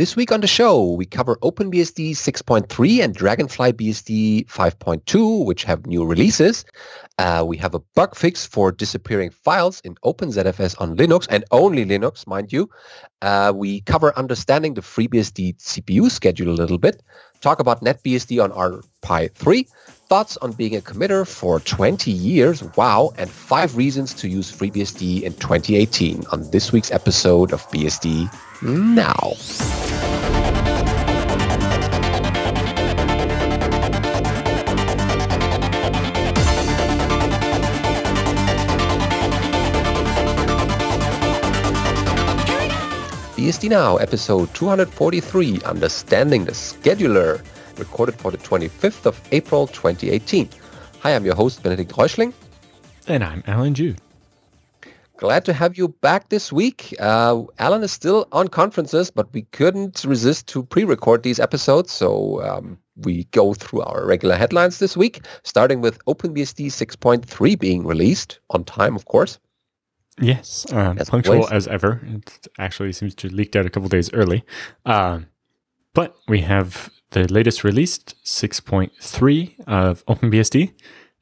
This week on the show, we cover OpenBSD 6.3 and Dragonfly BSD 5.2, which have new releases. Uh, we have a bug fix for disappearing files in OpenZFS on Linux, and only Linux, mind you. Uh, we cover understanding the FreeBSD CPU schedule a little bit, talk about NetBSD on RPi 3, thoughts on being a committer for 20 years, wow, and five reasons to use FreeBSD in 2018 on this week's episode of BSD Now. BSD Now, episode 243, Understanding the Scheduler, recorded for the 25th of April 2018. Hi, I'm your host, Benedikt Reuschling. And I'm Allan Jude. Glad to have you back this week. Uh, Allan is still on conferences, but we couldn't resist to pre-record these episodes, so um, we go through our regular headlines this week, starting with OpenBSD 6.3 being released on time, of course. Yes, uh, as punctual always. as ever. It actually seems to leaked out a couple days early. Uh, but we have the latest released 6.3 of OpenBSD.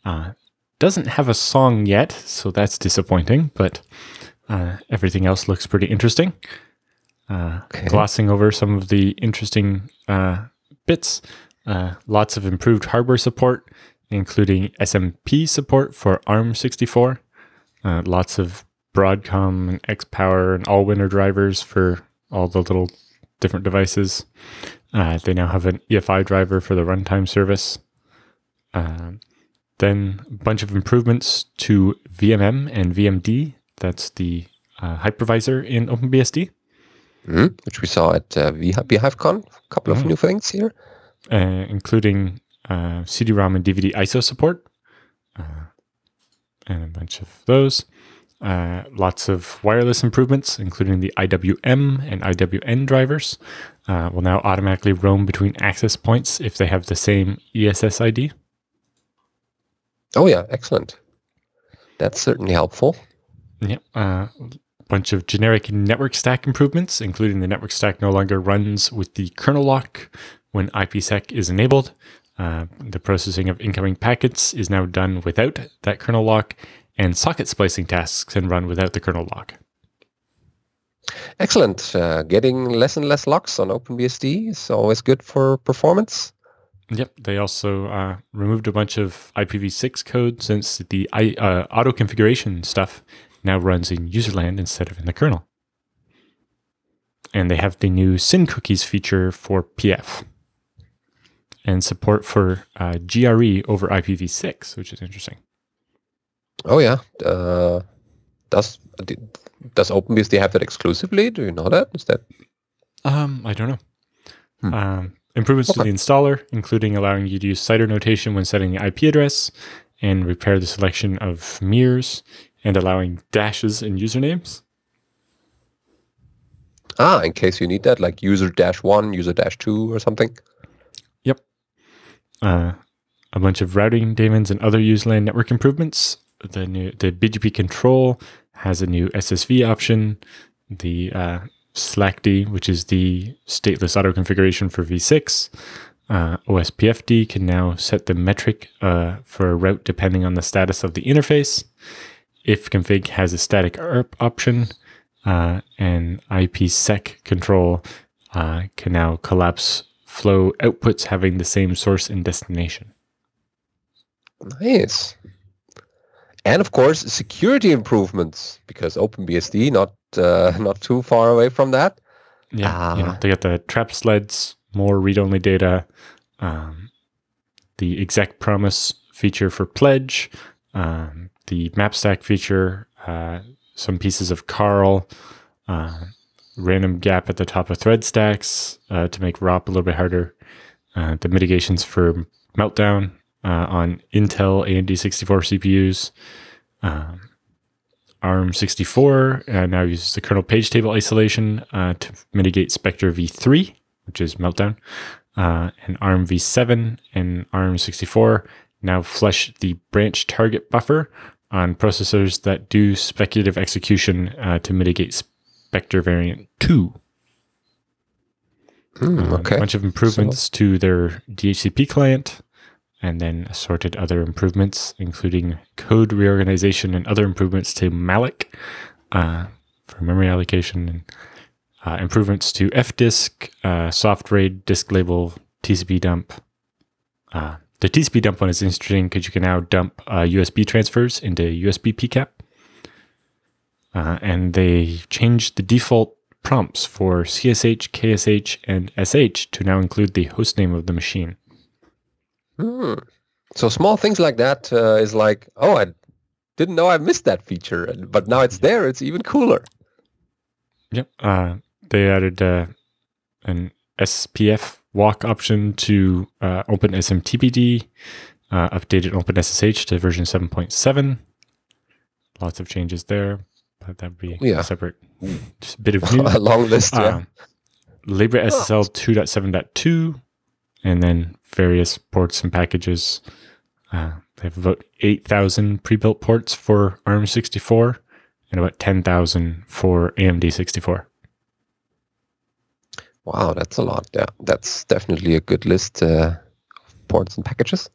Uh, doesn't have a song yet, so that's disappointing, but uh, everything else looks pretty interesting. Uh, okay. Glossing over some of the interesting uh, bits, lots of improved hardware support, including SMP support for ARM64. lots of Broadcom and XPower and all Allwinner drivers for all the little different devices. Uh, they now have an EFI driver for the runtime service. Uh, then a bunch of improvements to VMM and VMD. That's the uh, hypervisor in OpenBSD. Mm, which we saw at uh, bhyvecon. A couple of mm. new things here. Uh, including uh, CD-ROM and DVD ISO support. Uh, and a bunch of those. Uh, lots of wireless improvements, including the IWM and IWN drivers, uh, will now automatically roam between access points if they have the same ESS ID. Oh, yeah, excellent. That's certainly helpful. Yep. A uh, bunch of generic network stack improvements, including the network stack no longer runs with the kernel lock when IPsec is enabled. Uh, the processing of incoming packets is now done without that kernel lock, and socket splicing tasks can run without the kernel lock. Excellent. Uh, getting less and less locks on OpenBSD is always good for performance. Yep. They also uh, removed a bunch of IPv6 code since the uh, auto configuration stuff now runs in userland instead of in the kernel. And they have the new SYN cookies feature for PF and support for uh, GRE over IPv6, which is interesting. Oh yeah. Uh, does does OpenBSD have that exclusively? Do you know that? Is that? Um, I don't know. Hmm. Um, improvements okay. to the installer, including allowing you to use CIDR notation when setting the IP address, and repair the selection of mirrors, and allowing dashes in usernames. Ah, in case you need that, like user dash one, user dash two, or something. Yep. Uh, a bunch of routing daemons and other userland network improvements, the new the BGP control has a new SSV option. The uh, slaacd, which is the stateless auto configuration for v6. Uh, OSPFD can now set the metric uh, for a route depending on the status of the interface. ifconfig has a static ARP option, uh, and IPsec control uh, can now collapse flow outputs having the same source and destination. Nice and of course security improvements because OpenBSD not uh, not too far away from that. Yeah, uh, you know, they got the trap sleds, more read-only data, um, the exec promise feature for pledge, um, the map stack feature, uh, some pieces of KARL, uh, random gap at the top of thread stacks uh, to make ROP a little bit harder, uh, the mitigations for meltdown uh, on Intel AMD 64 CPUs. Um, ARM64 uh, now uses the kernel page table isolation uh, to mitigate Spectre v3, which is Meltdown. Uh, and ARM v7 and ARM64 now flush the branch target buffer on processors that do speculative execution uh, to mitigate Spectre variant 2. Mm, okay. a bunch of improvements so. to their DHCP client, and then assorted other improvements, including code reorganization and other improvements to malloc uh, for memory allocation, and uh, improvements to fdisk, uh, soft RAID, disk label, TCP dump. Uh, the TCP dump one is interesting because you can now dump USB uh, transfers into USB PCAP. Uh, and they changed the default prompts for CSH, KSH, and SH to now include the hostname of the machine. Hmm. So small things like that uh, is like, oh, I didn't know I missed that feature, but now it's there. It's even cooler. Yep. Uh, they added uh, an SPF walk option to uh, OpenSMTPD, uh, updated OpenSSH to version 7.7. Lots of changes there, but that'd be yeah. a separate just bit of news. a long list, yeah. Um, LibreSSL 2.7.2, and then various ports and packages. Uh, they have about 8,000 pre-built ports for ARM64 and about 10,000 for AMD 64. Wow, that's a lot. Yeah, that's definitely a good list uh, of ports and packages.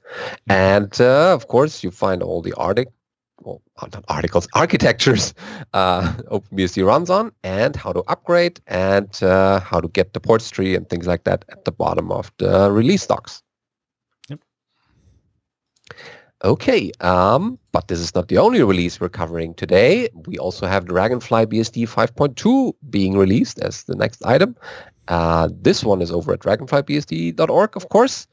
And uh, of course, you find all the artic- well, not articles, architectures uh, OpenBSD runs on and how to upgrade and uh, how to get the ports tree and things like that at the bottom of the release docs. Yep. Okay, um, but this is not the only release we're covering today. We also have Dragonfly BSD 5.2 being released as the next item. Uh, this one is over at dragonflybsd.org, of course.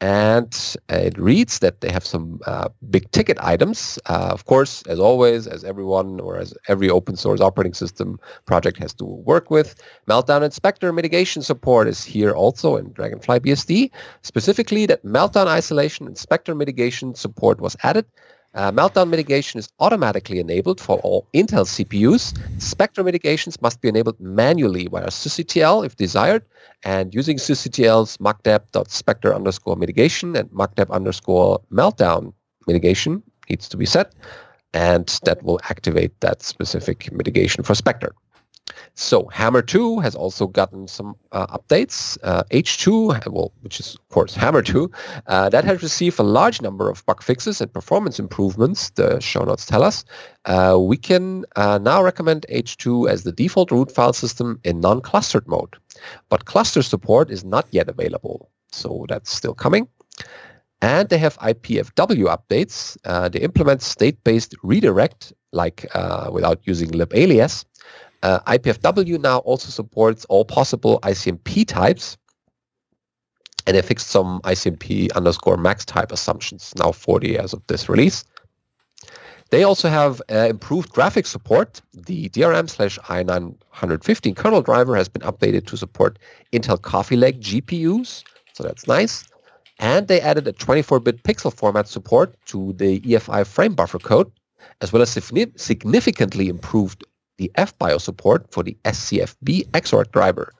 And it reads that they have some uh, big ticket items. Uh, of course, as always, as everyone or as every open source operating system project has to work with, Meltdown and Spectre mitigation support is here also in Dragonfly BSD. Specifically, that Meltdown isolation and Spectre mitigation support was added uh, meltdown mitigation is automatically enabled for all Intel CPUs. Spectre mitigations must be enabled manually via sysctl if desired, and using sysctl's machdep.spectre underscore mitigation and machdep underscore meltdown mitigation needs to be set, and that will activate that specific mitigation for Spectre. So Hammer 2 has also gotten some uh, updates. Uh, H2, well, which is of course Hammer 2, uh, that has received a large number of bug fixes and performance improvements, the show notes tell us. Uh, we can uh, now recommend H2 as the default root file system in non-clustered mode. But cluster support is not yet available, so that's still coming. And they have IPFW updates. Uh, they implement state-based redirect, like without using libalias. Uh, IPFW now also supports all possible ICMP types. And they fixed some ICMP underscore max type assumptions, now 40 as of this release. They also have uh, improved graphics support. The DRM slash i915 kernel driver has been updated to support Intel Coffee Lake GPUs, so that's nice. And they added a 24-bit pixel format support to the EFI frame buffer code, as well as significantly improved the FBIOS support for the SCFB XORG driver.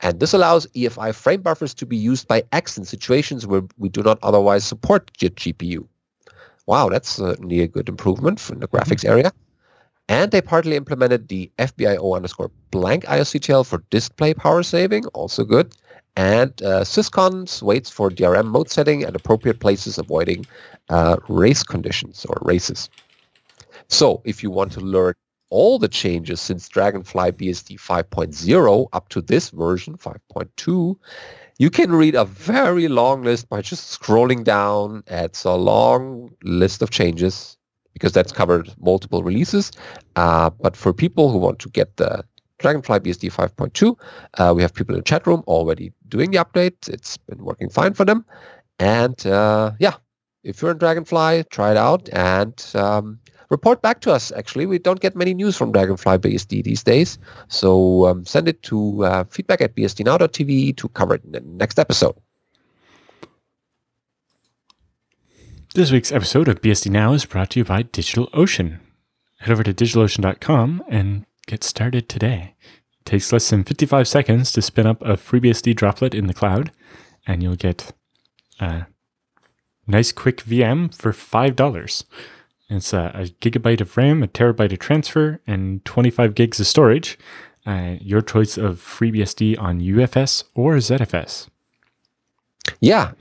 And this allows EFI frame buffers to be used by X in situations where we do not otherwise support JIT GPU. Wow, that's certainly a good improvement in the graphics area. And they partly implemented the FBIO underscore blank IOCTL for display power saving, also good. And uh, syscons waits for DRM mode setting at appropriate places, avoiding uh, race conditions or races. So if you want to learn all the changes since Dragonfly BSD 5.0 up to this version, 5.2, you can read a very long list by just scrolling down. It's a long list of changes because that's covered multiple releases. Uh, but for people who want to get the Dragonfly BSD 5.2, uh, we have people in the chat room already doing the update. It's been working fine for them. And uh, yeah, if you're in Dragonfly, try it out. And um, report back to us. Actually, we don't get many news from Dragonfly BSD these days, so um, send it to uh, feedback at bsdnow.tv to cover it in the next episode. This week's episode of BSD Now is brought to you by DigitalOcean. Head over to digitalocean.com and get started today. It takes less than 55 seconds to spin up a FreeBSD droplet in the cloud, and you'll get a nice quick VM for $5. It's a, a, gigabyte of RAM, a terabyte of transfer, and 25 gigs of storage. uh, your choice of FreeBSD on UFS or ZFS. Yeah,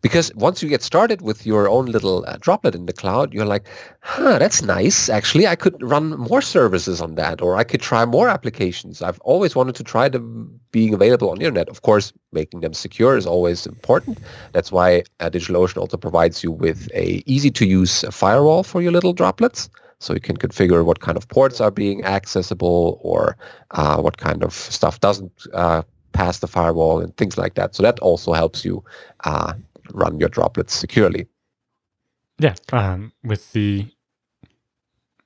because once you get started with your own little uh, droplet in the cloud, you're like, huh, that's nice. Actually, I could run more services on that, or I could try more applications. I've always wanted to try them being available on the internet. Of course, making them secure is always important. That's why uh, DigitalOcean also provides you with a easy-to-use firewall for your little droplets. So you can configure what kind of ports are being accessible or uh, what kind of stuff doesn't uh, pass the firewall and things like that. So that also helps you uh, run your droplets securely. Yeah, um, with the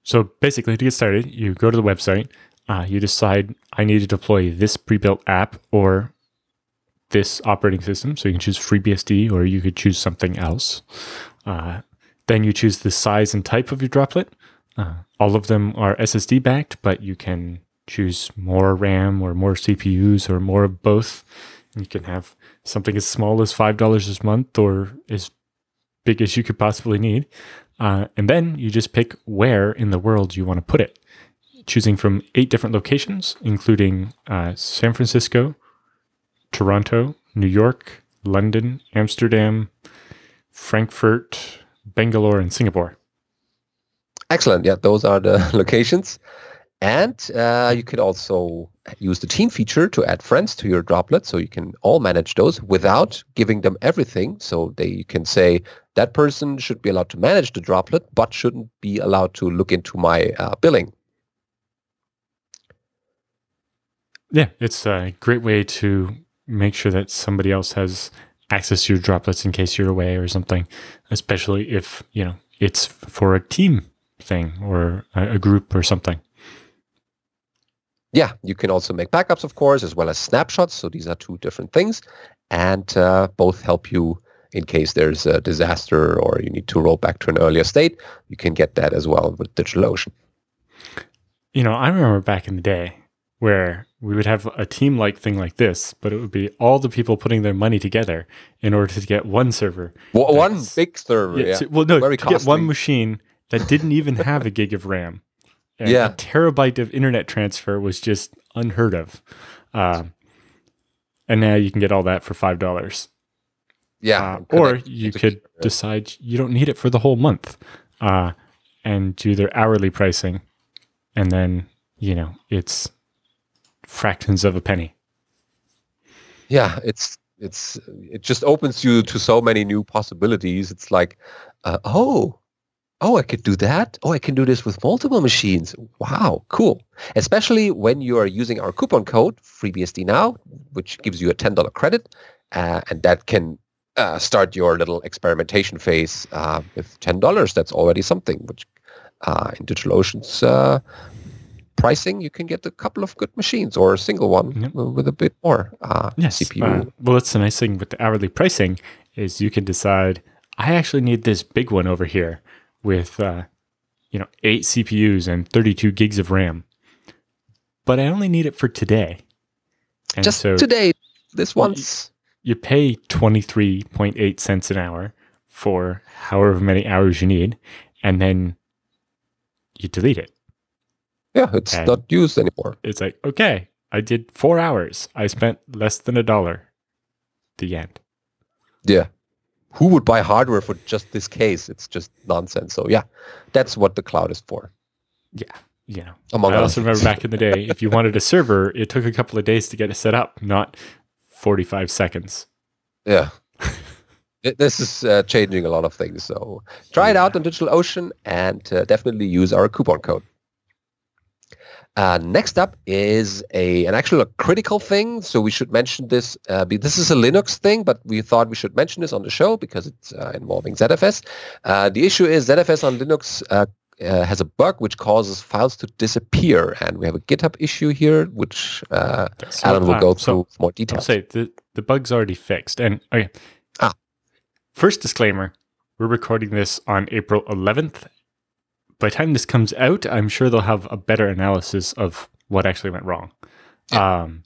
so basically to get started, you go to the website, uh, you decide I need to deploy this pre-built app or this operating system. So you can choose FreeBSD or you could choose something else. Uh, then you choose the size and type of your droplet. Uh, all of them are SSD backed, but you can choose more RAM or more CPUs or more of both. You can have something as small as $5 a month or as big as you could possibly need. Uh, and then you just pick where in the world you want to put it, choosing from eight different locations, including uh, San Francisco, Toronto, New York, London, Amsterdam, Frankfurt, Bangalore, and Singapore. Excellent. Yeah, those are the locations. And uh, you could also use the team feature to add friends to your droplet so you can all manage those without giving them everything. So they you can say that person should be allowed to manage the droplet but shouldn't be allowed to look into my uh, billing. Yeah, it's a great way to make sure that somebody else has access to your droplets in case you're away or something, especially if, you know, it's for a team thing or a, a group or something yeah, you can also make backups, of course, as well as snapshots. So these are two different things, and uh, both help you in case there's a disaster or you need to roll back to an earlier state. You can get that as well with DigitalOcean. You know, I remember back in the day where we would have a team like thing like this, but it would be all the people putting their money together in order to get one server. Well, one big server. Yeah. yeah. Well, no, Very to costly. get one machine that didn't even have a gig of RAM. And yeah. a terabyte of internet transfer was just unheard of. Uh, and now you can get all that for five dollars. Yeah. Uh, or you could decide you don't need it for the whole month, uh, and do their hourly pricing, and then you know it's fractions of a penny. Yeah, it's it's it just opens you to so many new possibilities. It's like, uh, oh, oh, I could do that. Oh, I can do this with multiple machines. Wow, cool. Especially when you are using our coupon code, FreeBSD Now, which gives you a $10 credit. Uh, and that can uh, start your little experimentation phase uh, with $10. That's already something, which uh, in DigitalOcean's uh, pricing, you can get a couple of good machines or a single one yep. with a bit more uh, yes. CPU. well, that's the nice thing with the hourly pricing is you can decide, I actually need this big one over here with uh, you know eight CPUs and 32 gigs of RAM, but I only need it for today. And Just so today, this once. You, pay 23.8 cents an hour for however many hours you need, and then you delete it. Yeah, it's and not used anymore. It's like, okay, I did four hours. I spent less than a dollar. The end. Yeah who would buy hardware for just this case? It's just nonsense. So yeah, that's what the cloud is for. Yeah. You know, Among I also remember back in the day, if you wanted a server, it took a couple of days to get it set up, not 45 seconds. Yeah. it, this is uh, changing a lot of things. So try it out on DigitalOcean and uh, definitely use our coupon code. Uh, next up is a an actual a critical thing. So we should mention this. Uh, be, this is a Linux thing, but we thought we should mention this on the show because it's uh, involving ZFS. Uh, the issue is ZFS on Linux uh, uh, has a bug which causes files to disappear, and we have a GitHub issue here, which so, Allan will go through so more details. I'll say the the bug's already fixed. And okay, ah. first disclaimer: we're recording this on April 11th, by the time this comes out, I'm sure they'll have a better analysis of what actually went wrong. Um,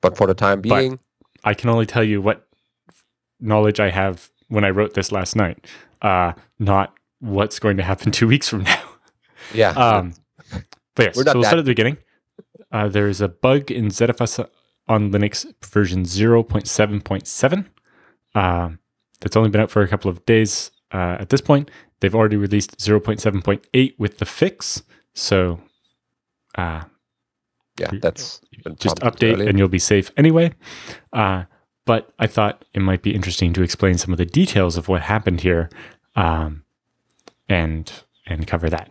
but for the time being, I can only tell you what knowledge I have when I wrote this last night, uh, not what's going to happen two weeks from now. Yeah. Um, but yes, so we'll start at the beginning. uh, there is a bug in ZFS on Linux version 0.7.7 uh, that's only been out for a couple of days uh, at this point. They've already released 0.7.8 with the fix. So, uh, yeah, that's just update and you'll be safe anyway. Uh, but I thought it might be interesting to explain some of the details of what happened here um, and and cover that.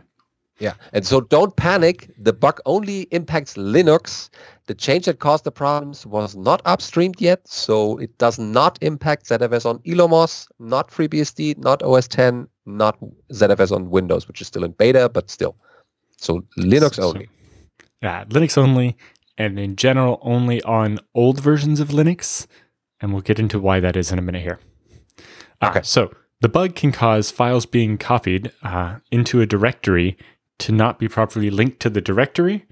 Yeah. And so don't panic. The bug only impacts Linux. The change that caused the problems was not upstreamed yet. So it does not impact ZFS on illumos, not FreeBSD, not OS 10, not ZFS on Windows, which is still in beta, but still. So Linux so, only. Yeah, Linux only. And in general, only on old versions of Linux. And we'll get into why that is in a minute here. Uh, okay. so the bug can cause files being copied uh, into a directory to not be properly linked to the directory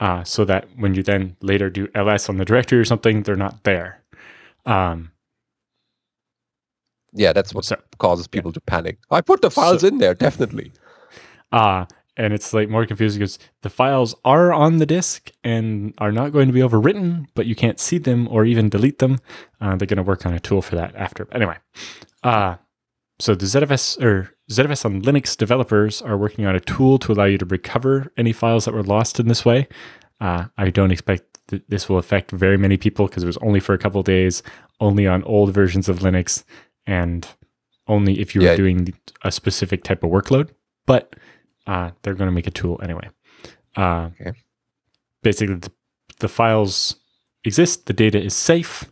uh, so that when you then later do ls on the directory or something, they're not there. Um, yeah, that's what so, causes people yeah. to panic. I put the files so, in there, definitely. Uh, and it's like more confusing because the files are on the disk and are not going to be overwritten, but you can't see them or even delete them. Uh, they're going to work on a tool for that after. Anyway, uh, so the ZFS or ZFS on Linux developers are working on a tool to allow you to recover any files that were lost in this way. Uh, I don't expect that this will affect very many people because it was only for a couple days, only on old versions of Linux, and only if you yeah. were doing a specific type of workload. But uh, they're going to make a tool anyway. Uh, okay. Basically, the, the files exist, the data is safe.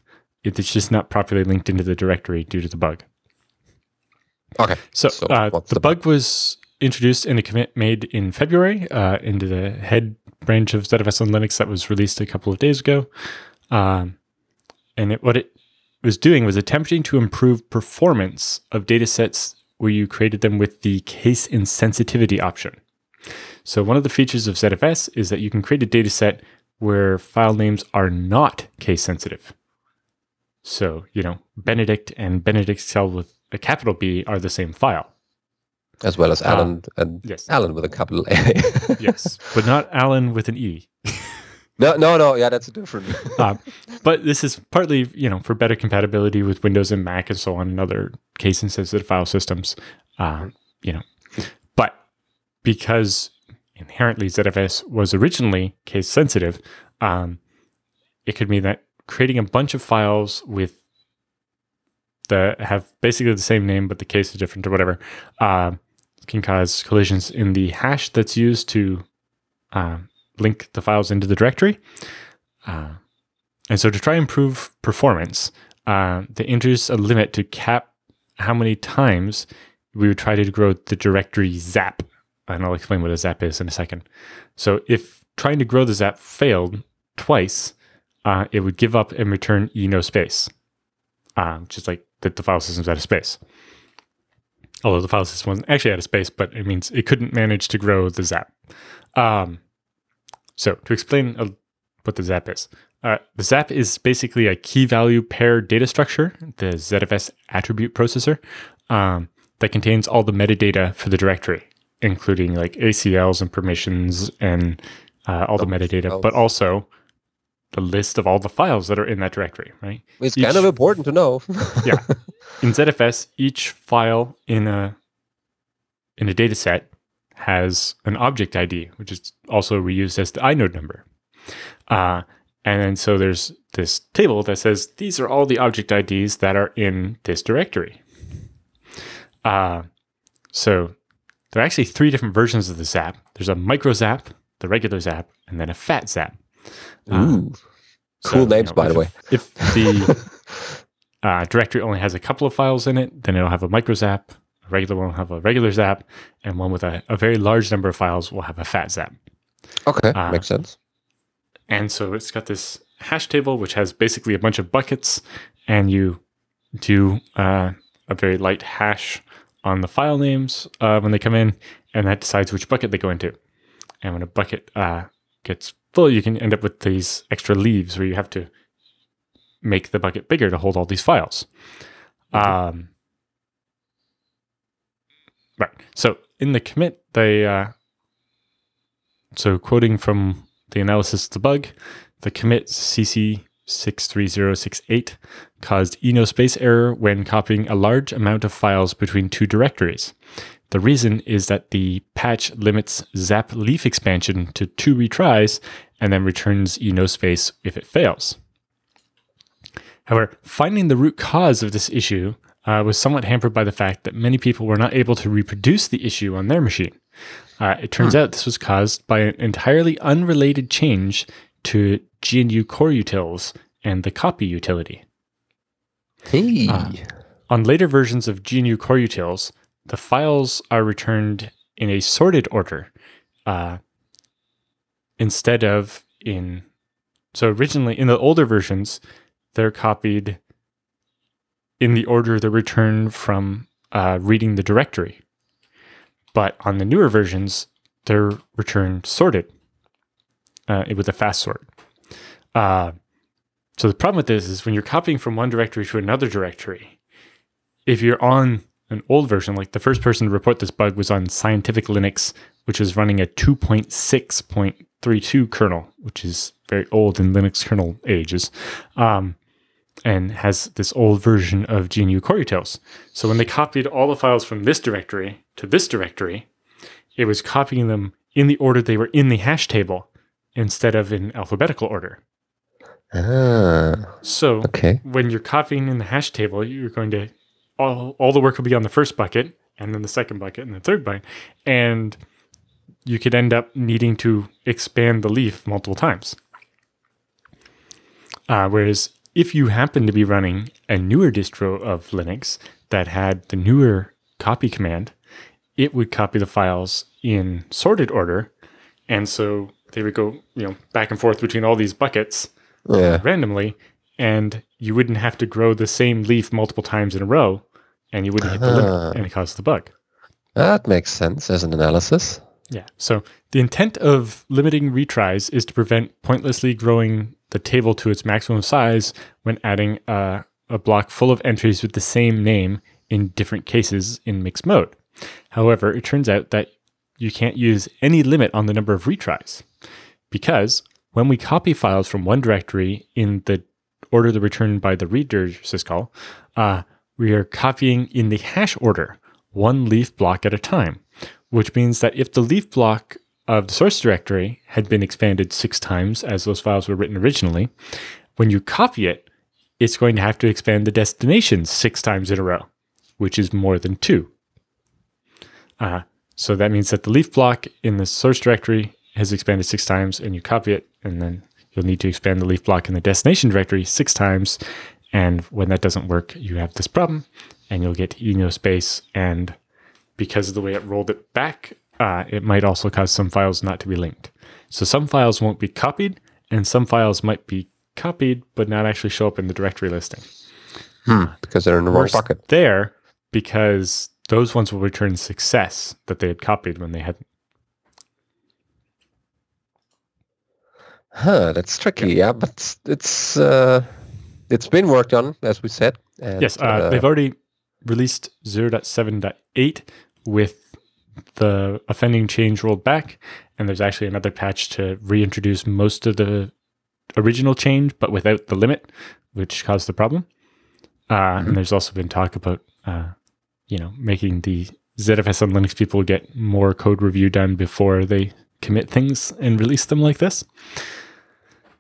It's just not properly linked into the directory due to the bug. Okay. So, so uh, the, the, bug was introduced in a commit made in February uh, into the head branch of ZFS on Linux that was released a couple of days ago. Um, and it, what it was doing was attempting to improve performance of data sets where you created them with the case insensitivity option. So one of the features of ZFS is that you can create a data set where file names are not case sensitive. So, you know, Benedict and Benedict spelled with a capital B are the same file. As well as Alan uh, and yes. Alan with a capital A. yes, but not Alan with an E. no, no, no. Yeah, that's a different. uh, but this is partly, you know, for better compatibility with Windows and Mac and so on and other case insensitive file systems. Uh, you know, but because inherently ZFS was originally case sensitive, um, it could mean that creating a bunch of files with that have basically the same name, but the case is different or whatever, uh, can cause collisions in the hash that's used to uh, link the files into the directory. Uh, and so to try and improve performance, uh, they introduced a limit to cap how many times we would try to grow the directory zap. And I'll explain what a zap is in a second. So if trying to grow the zap failed twice, uh, it would give up and return e no space, uh, just like that the file system's out of space. Although the file system wasn't actually out of space, but it means it couldn't manage to grow the zap. Um, so to explain uh, what the zap is, uh, the zap is basically a key value pair data structure, the ZFS attribute processor, um, that contains all the metadata for the directory, including like ACLs and permissions and uh, all the metadata, but also the list of all the files that are in that directory, right? It's each, kind of important to know. yeah. In ZFS, each file in a in a data set has an object ID, which is also reused as the inode number. Uh, and then so there's this table that says these are all the object IDs that are in this directory. Uh, so there are actually three different versions of the zap. There's a micro zap, the regular zap, and then a fat zap. Ooh, cool so, names, you know, by the way. If the uh, directory only has a couple of files in it, then it'll have a micro zap. A regular one will have a regular zap, and one with a, a very large number of files will have a fat zap. Okay, uh, makes sense. And so it's got this hash table, which has basically a bunch of buckets, and you do uh, a very light hash on the file names uh, when they come in, and that decides which bucket they go into. And when a bucket uh, gets full, you can end up with these extra leaves where you have to make the bucket bigger to hold all these files. Mm-hmm. Um, right. So in the commit, they uh, so quoting from the analysis of the bug, the commit CC63068 caused enospace error when copying a large amount of files between two directories. The reason is that the patch limits zap leaf expansion to two retries and then returns enospace if it fails. However, finding the root cause of this issue uh, was somewhat hampered by the fact that many people were not able to reproduce the issue on their machine. Uh, it turns hmm. out this was caused by an entirely unrelated change to GNU coreutils and the copy utility. Hey. Uh, on later versions of GNU coreutils, the files are returned in a sorted order uh, instead of in. So originally, in the older versions, they're copied in the order they're returned from uh, reading the directory. But on the newer versions, they're returned sorted uh, with a fast sort. Uh, so the problem with this is when you're copying from one directory to another directory, if you're on an old version, like the first person to report this bug was on Scientific Linux, which is running a 2.6.32 kernel, which is very old in Linux kernel ages. Um, and has this old version of GNU utils. So when they copied all the files from this directory to this directory, it was copying them in the order they were in the hash table instead of in alphabetical order. Ah, so okay. when you're copying in the hash table, you're going to all all the work will be on the first bucket and then the second bucket and the third bucket, and you could end up needing to expand the leaf multiple times. Uh, whereas if you happen to be running a newer distro of Linux that had the newer copy command, it would copy the files in sorted order. And so they would go, you know, back and forth between all these buckets yeah. randomly, and you wouldn't have to grow the same leaf multiple times in a row, and you wouldn't hit the limit, ah. and it caused the bug. That makes sense as an analysis. Yeah. So the intent of limiting retries is to prevent pointlessly growing the table to its maximum size when adding a, a block full of entries with the same name in different cases in mixed mode. However, it turns out that you can't use any limit on the number of retries because when we copy files from one directory in the order they're returned by the readdir syscall, uh, we are copying in the hash order, one leaf block at a time, which means that if the leaf block of the source directory had been expanded six times as those files were written originally, when you copy it, it's going to have to expand the destination six times in a row, which is more than two. Uh, so that means that the leaf block in the source directory has expanded six times, and you copy it, and then you'll need to expand the leaf block in the destination directory six times. And when that doesn't work, you have this problem, and you'll get enospace. And because of the way it rolled it back, uh, it might also cause some files not to be linked. So some files won't be copied, and some files might be copied but not actually show up in the directory listing. Hmm, because they're in the wrong bucket. There, because those ones will return success that they had copied when they hadn't. Huh, that's tricky. Yeah, yeah but it's uh, it's been worked on, as we said. And, yes, uh, uh, they've already released 0.7.8 with the offending change rolled back, and there's actually another patch to reintroduce most of the original change, but without the limit, which caused the problem. Uh, mm-hmm. And there's also been talk about, uh, you know, making the ZFS on Linux people get more code review done before they commit things and release them like this.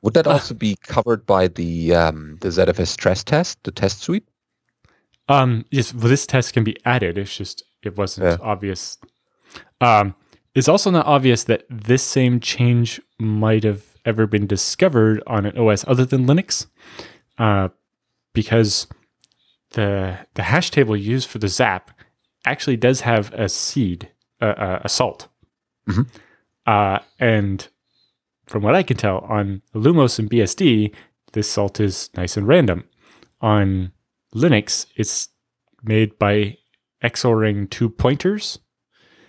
Would that uh, also be covered by the um, the ZFS stress test, the test suite? Um, yes, well, this test can be added. It's just it wasn't yeah. obvious um, it's also not obvious that this same change might have ever been discovered on an OS other than Linux, uh, because the the hash table used for the zap actually does have a seed, uh, a salt, mm-hmm. uh, and from what I can tell, on illumos and BSD, this salt is nice and random. On Linux, it's made by XORing two pointers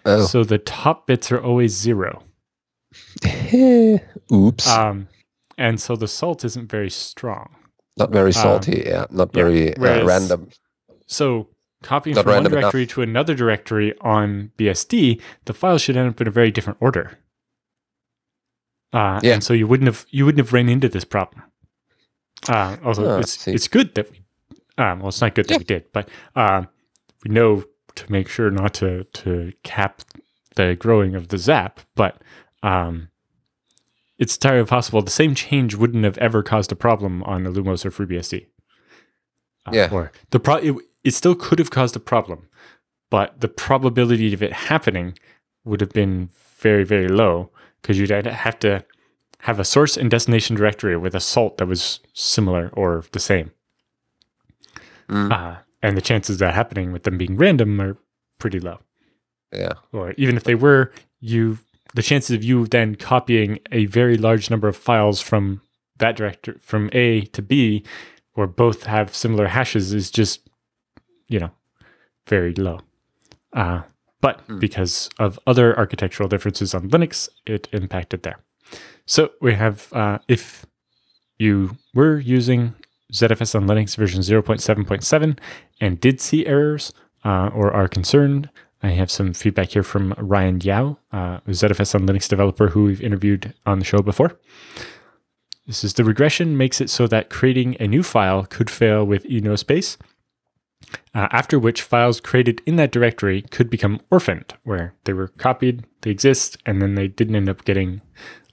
Oh. So the top bits are always zero. Oops. Um, and so the salt isn't very strong. Not very um, salty, um, yeah. Not very yeah. Uh, Whereas, uh, random. So copying not from one directory enough. to another directory on BSD, the files should end up in a very different order. Uh, yeah. And so you wouldn't have you wouldn't have ran into this problem. Uh, also, oh, it's it's good that we. Um, well, it's not good that yeah. we did, but um, we know to make sure not to to cap the growing of the zap. But um, it's entirely possible the same change wouldn't have ever caused a problem on Illumos or FreeBSD. Uh, yeah. Or the pro it, it still could have caused a problem, but the probability of it happening would have been very, very low because you'd have to have a source and destination directory with a salt that was similar or the same. Mm. Uh, and the chances of that happening with them being random are pretty low. Yeah. Or even if they were, you the chances of you then copying a very large number of files from that director from A to B, or both have similar hashes, is just you know very low. Uh, but mm. because of other architectural differences on Linux, it impacted there. So we have, uh, if you were using ZFS on Linux version 0.7.7 and did see errors uh, or are concerned, I have some feedback here from Ryan Yao, uh, ZFS on Linux developer who we've interviewed on the show before. This is the regression makes it so that creating a new file could fail with enospace uh, after which files created in that directory could become orphaned, where they were copied, they exist, and then they didn't end up getting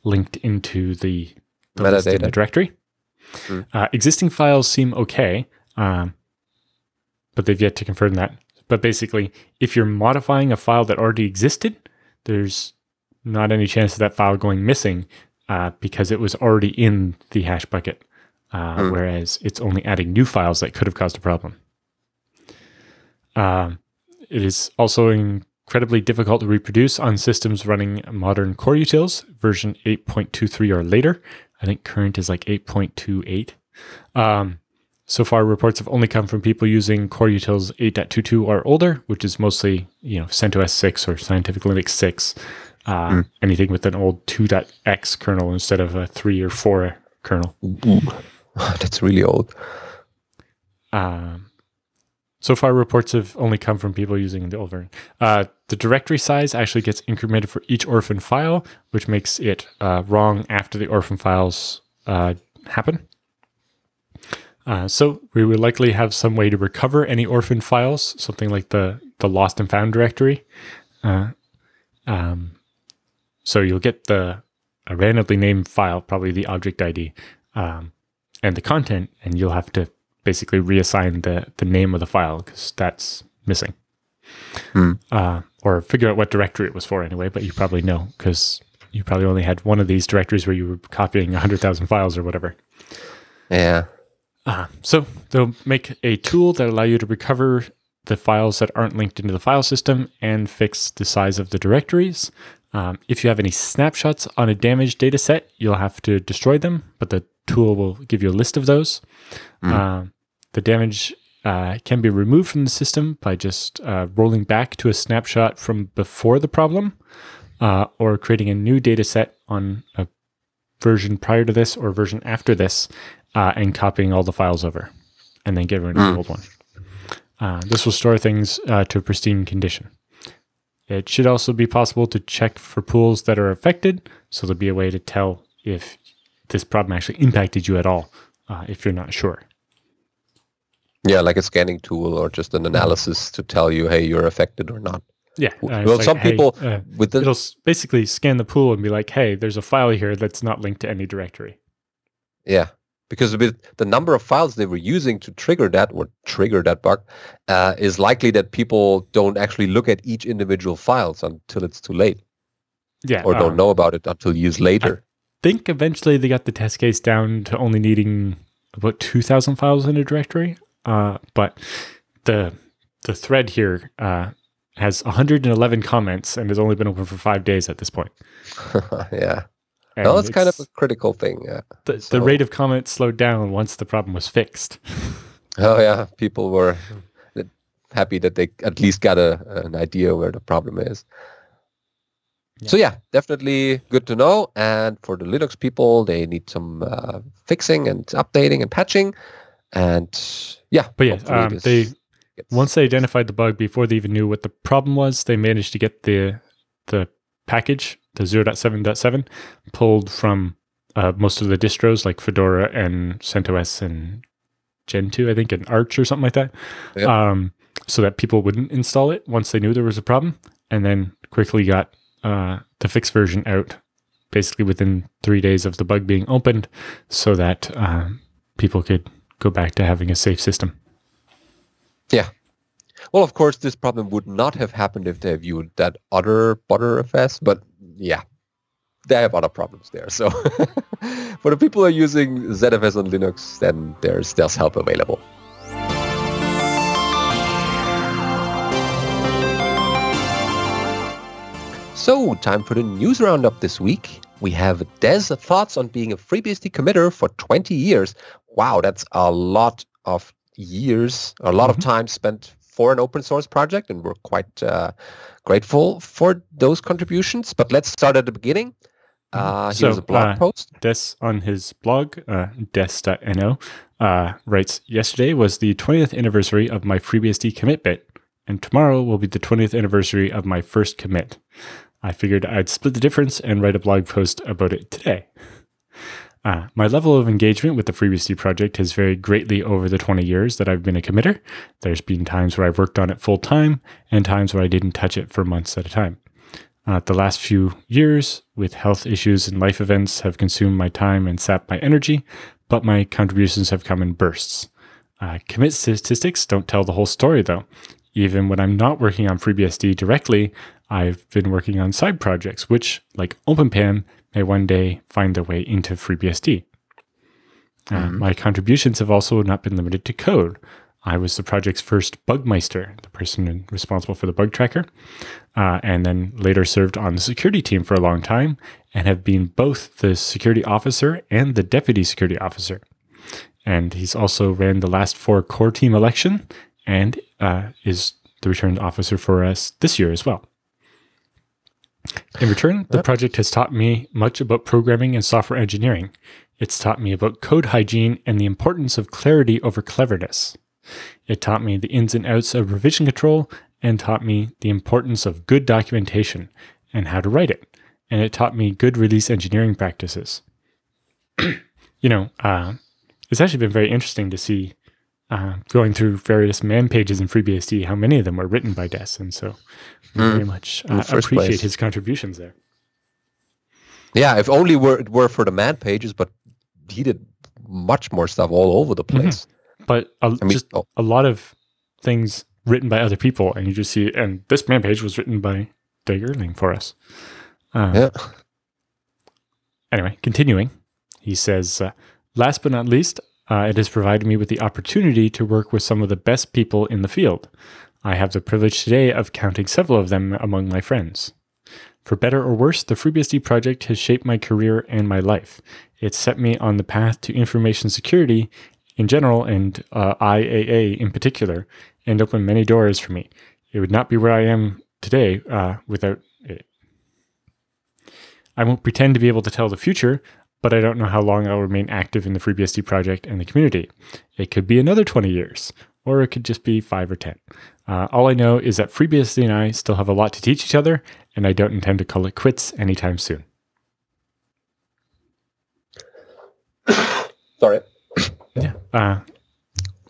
linked into the, the metadata the directory. Mm. Uh, existing files seem okay, um, but they've yet to confirm that. But basically, if you're modifying a file that already existed, there's not any chance of that file going missing uh, because it was already in the hash bucket, mm. whereas it's only adding new files that could have caused a problem. Uh, it is also incredibly difficult to reproduce on systems running modern coreutils, version 8.23 or later. I think current is like 8.28. Um, so far, reports have only come from people using coreutils 8.22 or older, which is mostly you know CentOS 6 or Scientific Linux 6. Uh, mm. Anything with an old 2.x kernel instead of a 3 or 4 kernel. Ooh. That's really old. Um, so far, reports have only come from people using the old version. Uh, the directory size actually gets incremented for each orphan file, which makes it uh, wrong after the orphan files uh, happen. Uh, so we would likely have some way to recover any orphan files, something like the the lost and found directory. Uh, um, so you'll get the a randomly named file, probably the object ID, um, and the content, and you'll have to basically reassign the, the name of the file because that's missing. Hmm. Uh, or figure out what directory it was for anyway, but you probably know because you probably only had one of these directories where you were copying 100,000 files or whatever. Yeah. Uh, so they'll make a tool that allow you to recover the files that aren't linked into the file system and fix the size of the directories. Um, if you have any snapshots on a damaged data set, you'll have to destroy them, but the tool will give you a list of those. Mm. Um, the damage uh, can be removed from the system by just uh, rolling back to a snapshot from before the problem uh, or creating a new data set on a version prior to this or version after this uh, and copying all the files over and then getting rid of the old one. Uh, this will store things uh, to a pristine condition. It should also be possible to check for pools that are affected, so there'll be a way to tell if this problem actually impacted you at all if you're not sure. Yeah, like a scanning tool or just an analysis to tell you, hey, you're affected or not. Yeah. Uh, well, some like, people hey, uh, with the it'll basically scan the pool and be like, hey, there's a file here that's not linked to any directory. Yeah, because with the number of files they were using to trigger that or trigger that bug uh, is likely that people don't actually look at each individual files until it's too late. Yeah. Or don't um, know about it until years later. I think eventually they got the test case down to only needing about 2,000 files in a directory. Uh, but the the thread here uh, has 111 comments and has only been open for five days at this point. yeah. And well, it's, it's, kind of a critical thing. Yeah. The, so. the rate of comments slowed down once the problem was fixed. oh yeah, people were happy that they at least got a, an idea where the problem is. Yeah. So yeah, definitely good to know. And for the Linux people, they need some uh, fixing and updating and patching. And yeah, but yeah, um, they gets... once they identified the bug before they even knew what the problem was, they managed to get the the package the 0.7.7 pulled from uh, most of the distros like Fedora and CentOS and Gentoo, I think, and Arch or something like that, yep. um, so that people wouldn't install it once they knew there was a problem, and then quickly got uh, the fixed version out basically within three days of the bug being opened so that uh, people could go back to having a safe system. Yeah. Well, of course, this problem would not have happened if they viewed that other Btrfs, but yeah, they have other problems there. So for the people who are using ZFS on Linux, then there's there's help available. So, time for the news roundup this week. We have Des thoughts on being a FreeBSD committer for 20 years. Wow, that's a lot of years, a lot mm-hmm. of time spent for an open source project, and we're quite uh, grateful for those contributions. But let's start at the beginning. Mm-hmm. Uh, so, a blog uh, post. Des on his blog, uh, des.no, uh, writes, Yesterday was the 20th anniversary of my FreeBSD commit bit, and tomorrow will be the 20th anniversary of my first commit. I figured I'd split the difference and write a blog post about it today. Uh, my level of engagement with the FreeBSD project has varied greatly over the 20 years that I've been a committer. There's been times where I've worked on it full time and times where I didn't touch it for months at a time. Uh, the last few years, with health issues and life events, have consumed my time and sapped my energy, but my contributions have come in bursts. Uh, commit statistics don't tell the whole story, though. Even when I'm not working on FreeBSD directly, I've been working on side projects, which, like OpenPAM, may one day find their way into FreeBSD. Uh, mm-hmm. my contributions have also not been limited to code. I was the project's first bugmeister, the person responsible for the bug tracker, uh, and then later served on the security team for a long time and have been both the security officer and the deputy security officer. And he's also ran the last four core team election and uh, is the returned officer for us this year as well. In return, the project has taught me much about programming and software engineering. It's taught me about code hygiene and the importance of clarity over cleverness. It taught me the ins and outs of revision control and taught me the importance of good documentation and how to write it. And it taught me good release engineering practices. you know, uh, it's actually been very interesting to see uh, going through various man pages in FreeBSD, how many of them were written by Des, and so mm. very much uh, appreciate place. his contributions there. Yeah, if only were it were for the man pages, but he did much more stuff all over the mm-hmm. place. Mm-hmm. But a, I mean, just oh. a lot of things written by other people, and you just see, and this man page was written by Dag-Erling for us. Uh, yeah. Anyway, continuing, he says, uh, last but not least, uh, it has provided me with the opportunity to work with some of the best people in the field. I have the privilege today of counting several of them among my friends. For better or worse, the FreeBSD project has shaped my career and my life. It set me on the path to information security in general and uh, IAA in particular, and opened many doors for me. It would not be where I am today uh, without it. I won't pretend to be able to tell the future, but I don't know how long I'll remain active in the FreeBSD project and the community. It could be another 20 years, or it could just be 5 or 10. Uh, all I know is that FreeBSD and I still have a lot to teach each other, and I don't intend to call it quits anytime soon. Sorry. Yeah. Uh,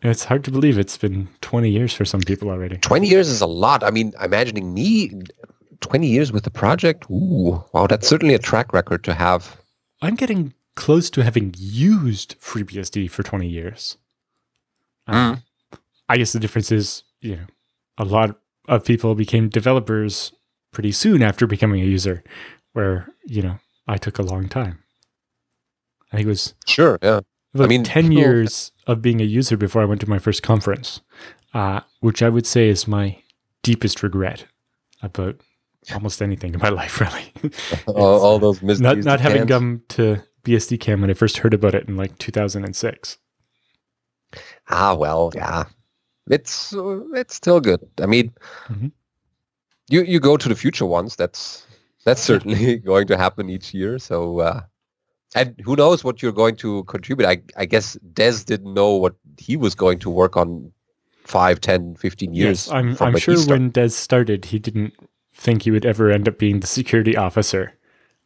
it's hard to believe it's been 20 years for some people already. 20 years is a lot. I mean, imagining me 20 years with the project, ooh, wow, that's certainly a track record to have. I'm getting close to having used FreeBSD for 20 years. mm. I guess the difference is, you know, a lot of people became developers pretty soon after becoming a user, where, you know, I took a long time. I think it was sure, yeah. I mean, 10 years of being a user before I went to my first conference, uh, which I would say is my deepest regret about almost anything in my life, really. all, all, those not not having come to BSDCan when I first heard about it in like 2006. Ah, well, yeah, it's uh, it's still good. I mean, mm-hmm. you you go to the future ones. That's that's certainly going to happen each year. So, uh, and who knows what you're going to contribute? I I guess Des didn't know what he was going to work on 5, 10, 15 years. Yes, I'm, I'm sure when Des started, he didn't think he would ever end up being the security officer.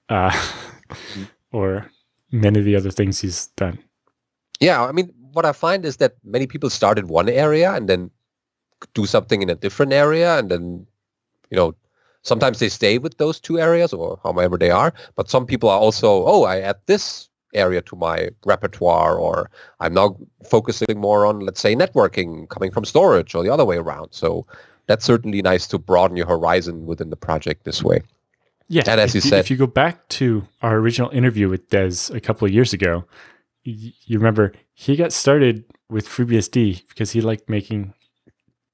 uh, mm-hmm. or many of the other things he's done. Yeah, I mean, what I find is that many people start in one area and then do something in a different area, and then you know sometimes they stay with those two areas or however they are. But some people are also, oh, I add this area to my repertoire or I'm now focusing more on, let's say, networking coming from storage or the other way around. So that's certainly nice to broaden your horizon within the project this way. Yeah. And as you, said, if you go back to our original interview with Des a couple of years ago, you remember he got started with FreeBSD because he liked making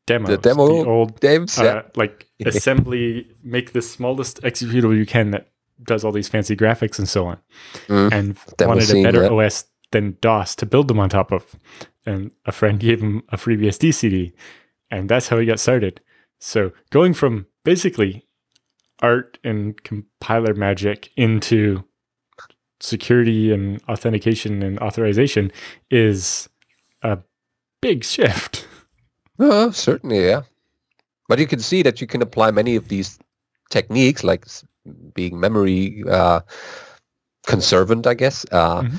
demos. The demo the old devs, uh, yeah. like assembly, make the smallest executable you can that does all these fancy graphics and so on, mm, and wanted scene, a better yeah. OS than DOS to build them on top of. And a friend gave him a FreeBSD CD, and that's how he got started. So going from basically art and compiler magic into security and authentication and authorization is a big shift. Uh, certainly, yeah. But you can see that you can apply many of these techniques, like being memory uh, conservant, I guess. Uh, mm-hmm.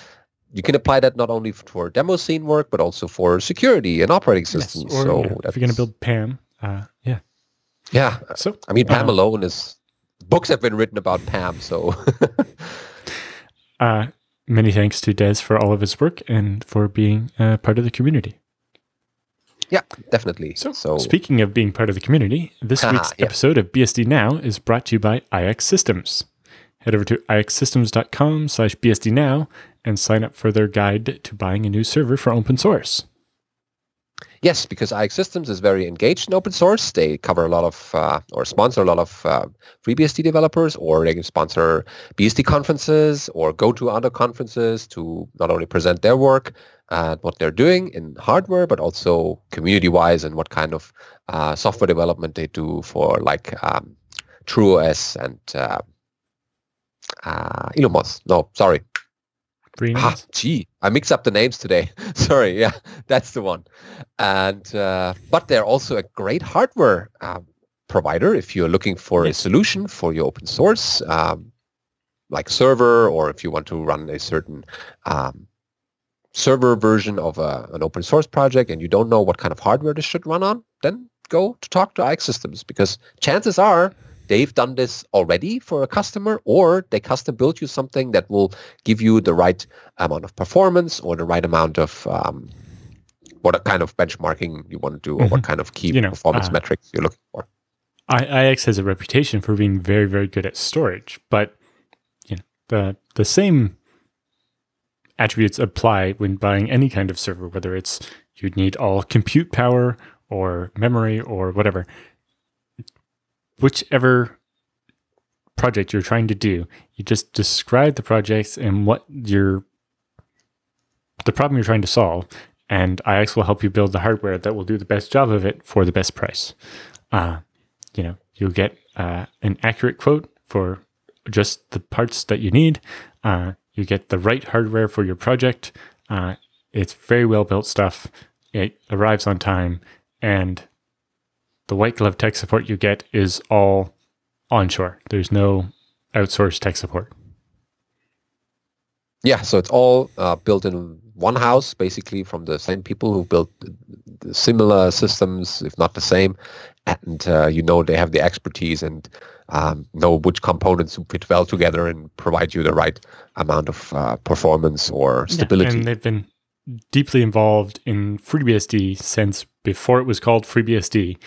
You can apply that not only for demo scene work, but also for security and operating systems. Yes, or, so yeah, if you're going to build PAM, uh, yeah. So I mean, PAM uh, alone is books have been written about PAM. So, uh, many thanks to Des for all of his work and for being part of the community. Yeah, definitely. So, so, speaking of being part of the community, this week's yeah. episode of BSD Now is brought to you by IX Systems. Head over to ixsystems.com slash BSD Now and sign up for their guide to buying a new server for open source. Yes, because IX Systems is very engaged in open source. They cover a lot of uh, or sponsor a lot of uh, FreeBSD developers, or they can sponsor BSD conferences or go to other conferences to not only present their work and what they're doing in hardware, but also community-wise and what kind of uh, software development they do for like um, TrueOS and uh, uh, Illumos. No, sorry, Ah, gee, I mix up the names today. Sorry, yeah, that's the one. And uh, but they're also a great hardware um, provider if you're looking for a solution for your open source, um, like server, or if you want to run a certain um, server version of a, an open source project and you don't know what kind of hardware this should run on, then go to talk to IX Systems because chances are they've done this already for a customer or they custom built you something that will give you the right amount of performance or the right amount of um, what kind of benchmarking you want to do or mm-hmm. what kind of key you know, performance uh, metrics you're looking for. IX has a reputation for being very, very good at storage, but you know the the same attributes apply when buying any kind of server, whether it's you need all compute power or memory or whatever whichever project you're trying to do, you just describe the projects and what your the problem you're trying to solve, and IX will help you build the hardware that will do the best job of it for the best price. Uh, you know, you'll get uh, an accurate quote for just the parts that you need. Uh, you get the right hardware for your project. Uh, it's very well built stuff. It arrives on time, and the white glove tech support you get is all onshore. There's no outsourced tech support. Yeah, so it's all uh, built in one house, basically from the same people who built similar systems, if not the same. And uh, you know they have the expertise and um, know which components fit well together and provide you the right amount of uh, performance or stability. Yeah, and they've been deeply involved in FreeBSD since before it was called FreeBSD.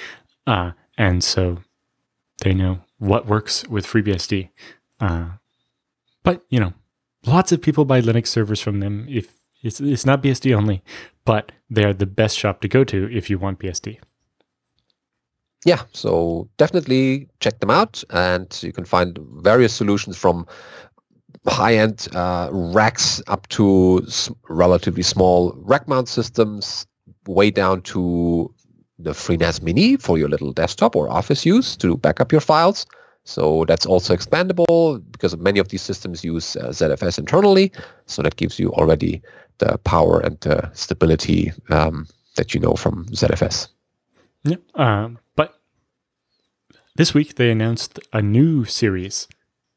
Uh, and so they know what works with FreeBSD. Uh, but, you know, lots of people buy Linux servers from them. If it's, it's not BSD only, but they are the best shop to go to if you want BSD. Yeah, so definitely check them out, and you can find various solutions from high-end uh, racks up to s- relatively small rack mount systems, way down to the FreeNAS Mini for your little desktop or office use to back up your files. So that's also expandable because many of these systems use uh, ZFS internally. So that gives you already the power and the stability um, that you know from ZFS. Yeah, um, but this week they announced a new series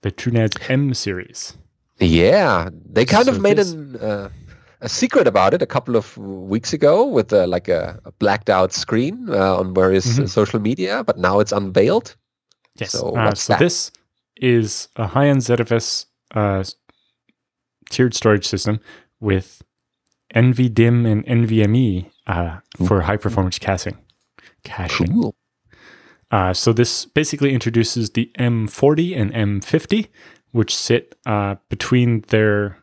the TrueNAS M series. Yeah, they kind so of made this, an, uh, a secret about it a couple of weeks ago with uh, like a, a, blacked out screen uh, on various mm-hmm. social media, but now it's unveiled. Yes. So, uh, so this is a high-end ZFS uh, tiered storage system with NVDIMM and NVMe uh, for high performance caching. Caching. Cool. Uh, so this basically introduces the M40 and M50, which sit uh, between their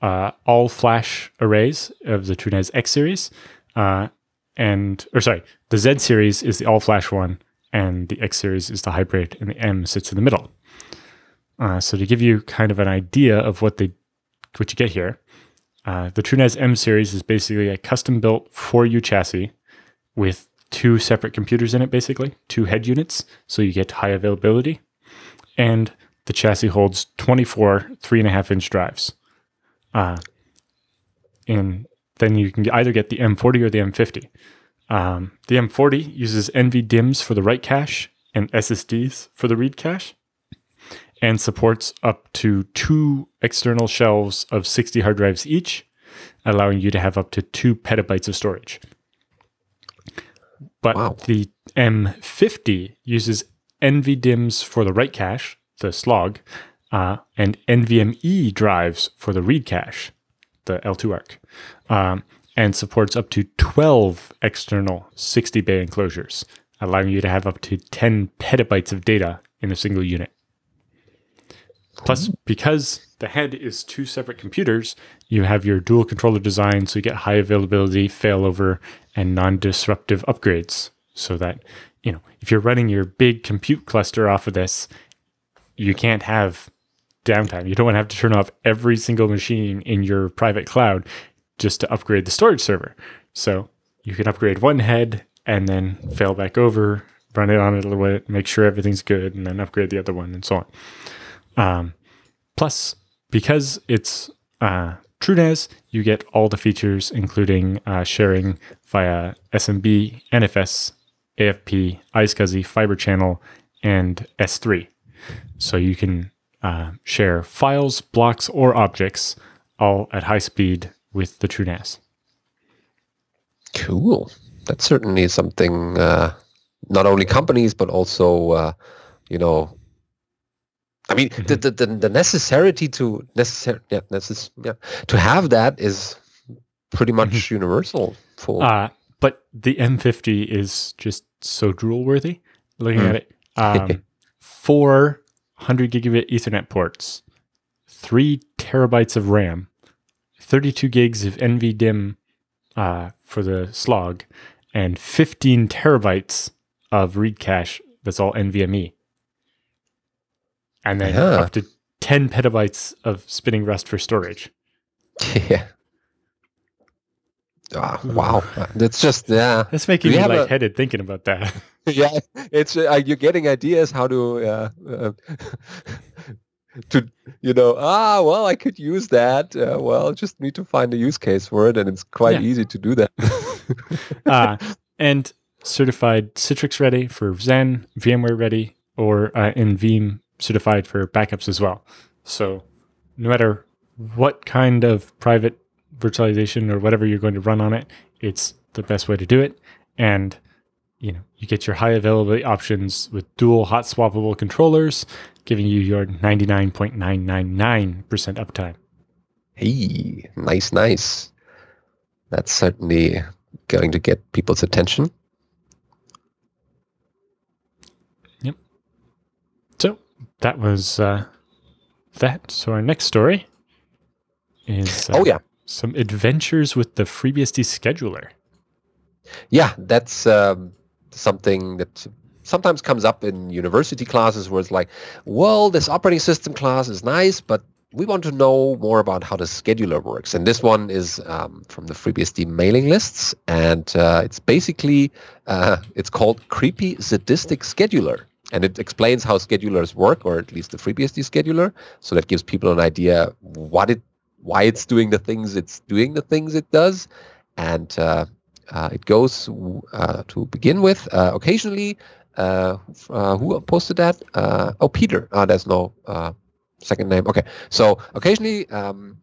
uh, all flash arrays of the TrueNAS X series, uh, and or sorry, the Z series is the all flash one, and the X series is the hybrid, and the M sits in the middle. Uh, so to give you kind of an idea of what they what you get here, uh, the TrueNAS M series is basically a custom built 4U chassis with two separate computers in it, basically, two head units, so you get high availability. And the chassis holds 24 three and a half inch drives. Uh, and then you can either get the M40 or the M50. Um, the M40 uses NVDIMMs for the write cache and SSDs for the read cache and supports up to two external shelves of 60 hard drives each, allowing you to have up to two petabytes of storage. But wow. the M50 uses NVDIMMs for the write cache, the slog, uh, and NVMe drives for the read cache, the L2 ARC, um, and supports up to 12 external 60 bay enclosures, allowing you to have up to 10 petabytes of data in a single unit. Plus, because the head is two separate computers, you have your dual controller design, so you get high availability, failover, and non-disruptive upgrades. So that you know, if you're running your big compute cluster off of this, you can't have downtime. You don't want to have to turn off every single machine in your private cloud just to upgrade the storage server. So you can upgrade one head and then fail back over, run it on it a little bit, make sure everything's good, and then upgrade the other one, and so on. Um, plus, because it's uh, TrueNAS, you get all the features, including uh, sharing via SMB, NFS, AFP, iSCSI, Fiber Channel, and S3. So you can uh, share files, blocks, or objects all at high speed with the TrueNAS. Cool. That's certainly something uh, not only companies, but also, uh, you know, I mean, mm-hmm. the, the, the, the necessity to necessary yeah, necess- yeah, to have that is pretty much mm-hmm. universal for. Uh, but the M50 is just so drool worthy. Looking mm. at it, um, four hundred gigabit Ethernet ports, three terabytes of RAM, thirty-two gigs of NVDIMM uh, for the slog, and fifteen terabytes of read cache. That's all NVMe and then yeah. up to 10 petabytes of spinning rust for storage. Yeah. Oh, wow. That's just, yeah. That's making me lightheaded a, thinking about that. Yeah. It's, uh, you're getting ideas how to, uh, uh, to, you know, ah, well, I could use that. Uh, well, just need to find a use case for it. And it's quite yeah. easy to do that. uh, and certified Citrix ready for Xen, VMware ready, or uh, in Veeam certified for backups as well. So no matter what kind of private virtualization or whatever you're going to run on it, it's the best way to do it. And you know, you get your high availability options with dual hot swappable controllers, giving you your 99.999% uptime. Hey, nice, nice. That's certainly going to get people's attention. Yep. So that was uh, that. So our next story is uh, oh yeah some adventures with the FreeBSD scheduler. Yeah, that's um, something that sometimes comes up in university classes where it's like, well, this operating system class is nice, but we want to know more about how the scheduler works. And this one is um, from the FreeBSD mailing lists, and uh, it's basically uh, it's called Creepy Sadistic Scheduler and it explains how schedulers work, or at least the FreeBSD scheduler. So that gives people an idea what it, why it's doing the things it's doing the things it does, and uh, uh, it goes uh, to begin with. Uh, occasionally, uh, who posted that? oh, Peter. there's no second name. Okay. So occasionally, um,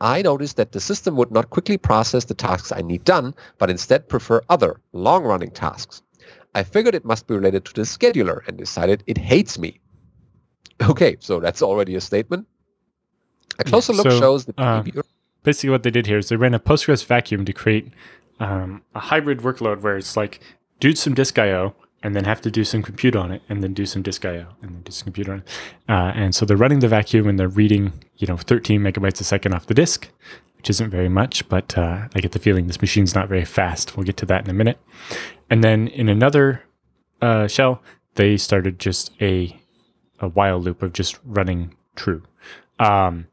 I noticed that the system would not quickly process the tasks I need done, but instead prefer other long-running tasks. I figured it must be related to the scheduler and decided it hates me. Okay, so that's already a statement. A closer yeah, look shows that uh, basically what they did here is they ran a Postgres vacuum to create um, a hybrid workload where it's like do some disk I/O and then have to do some compute on it, and then do some disk I/O, and then do some compute on it. Uh, and so they're running the vacuum and they're reading, you know, 13 megabytes a second off the disk, which isn't very much, but uh, I get the feeling this machine's not very fast. We'll get to that in a minute. And then in another uh, shell, they started just a a while loop of just running true, um,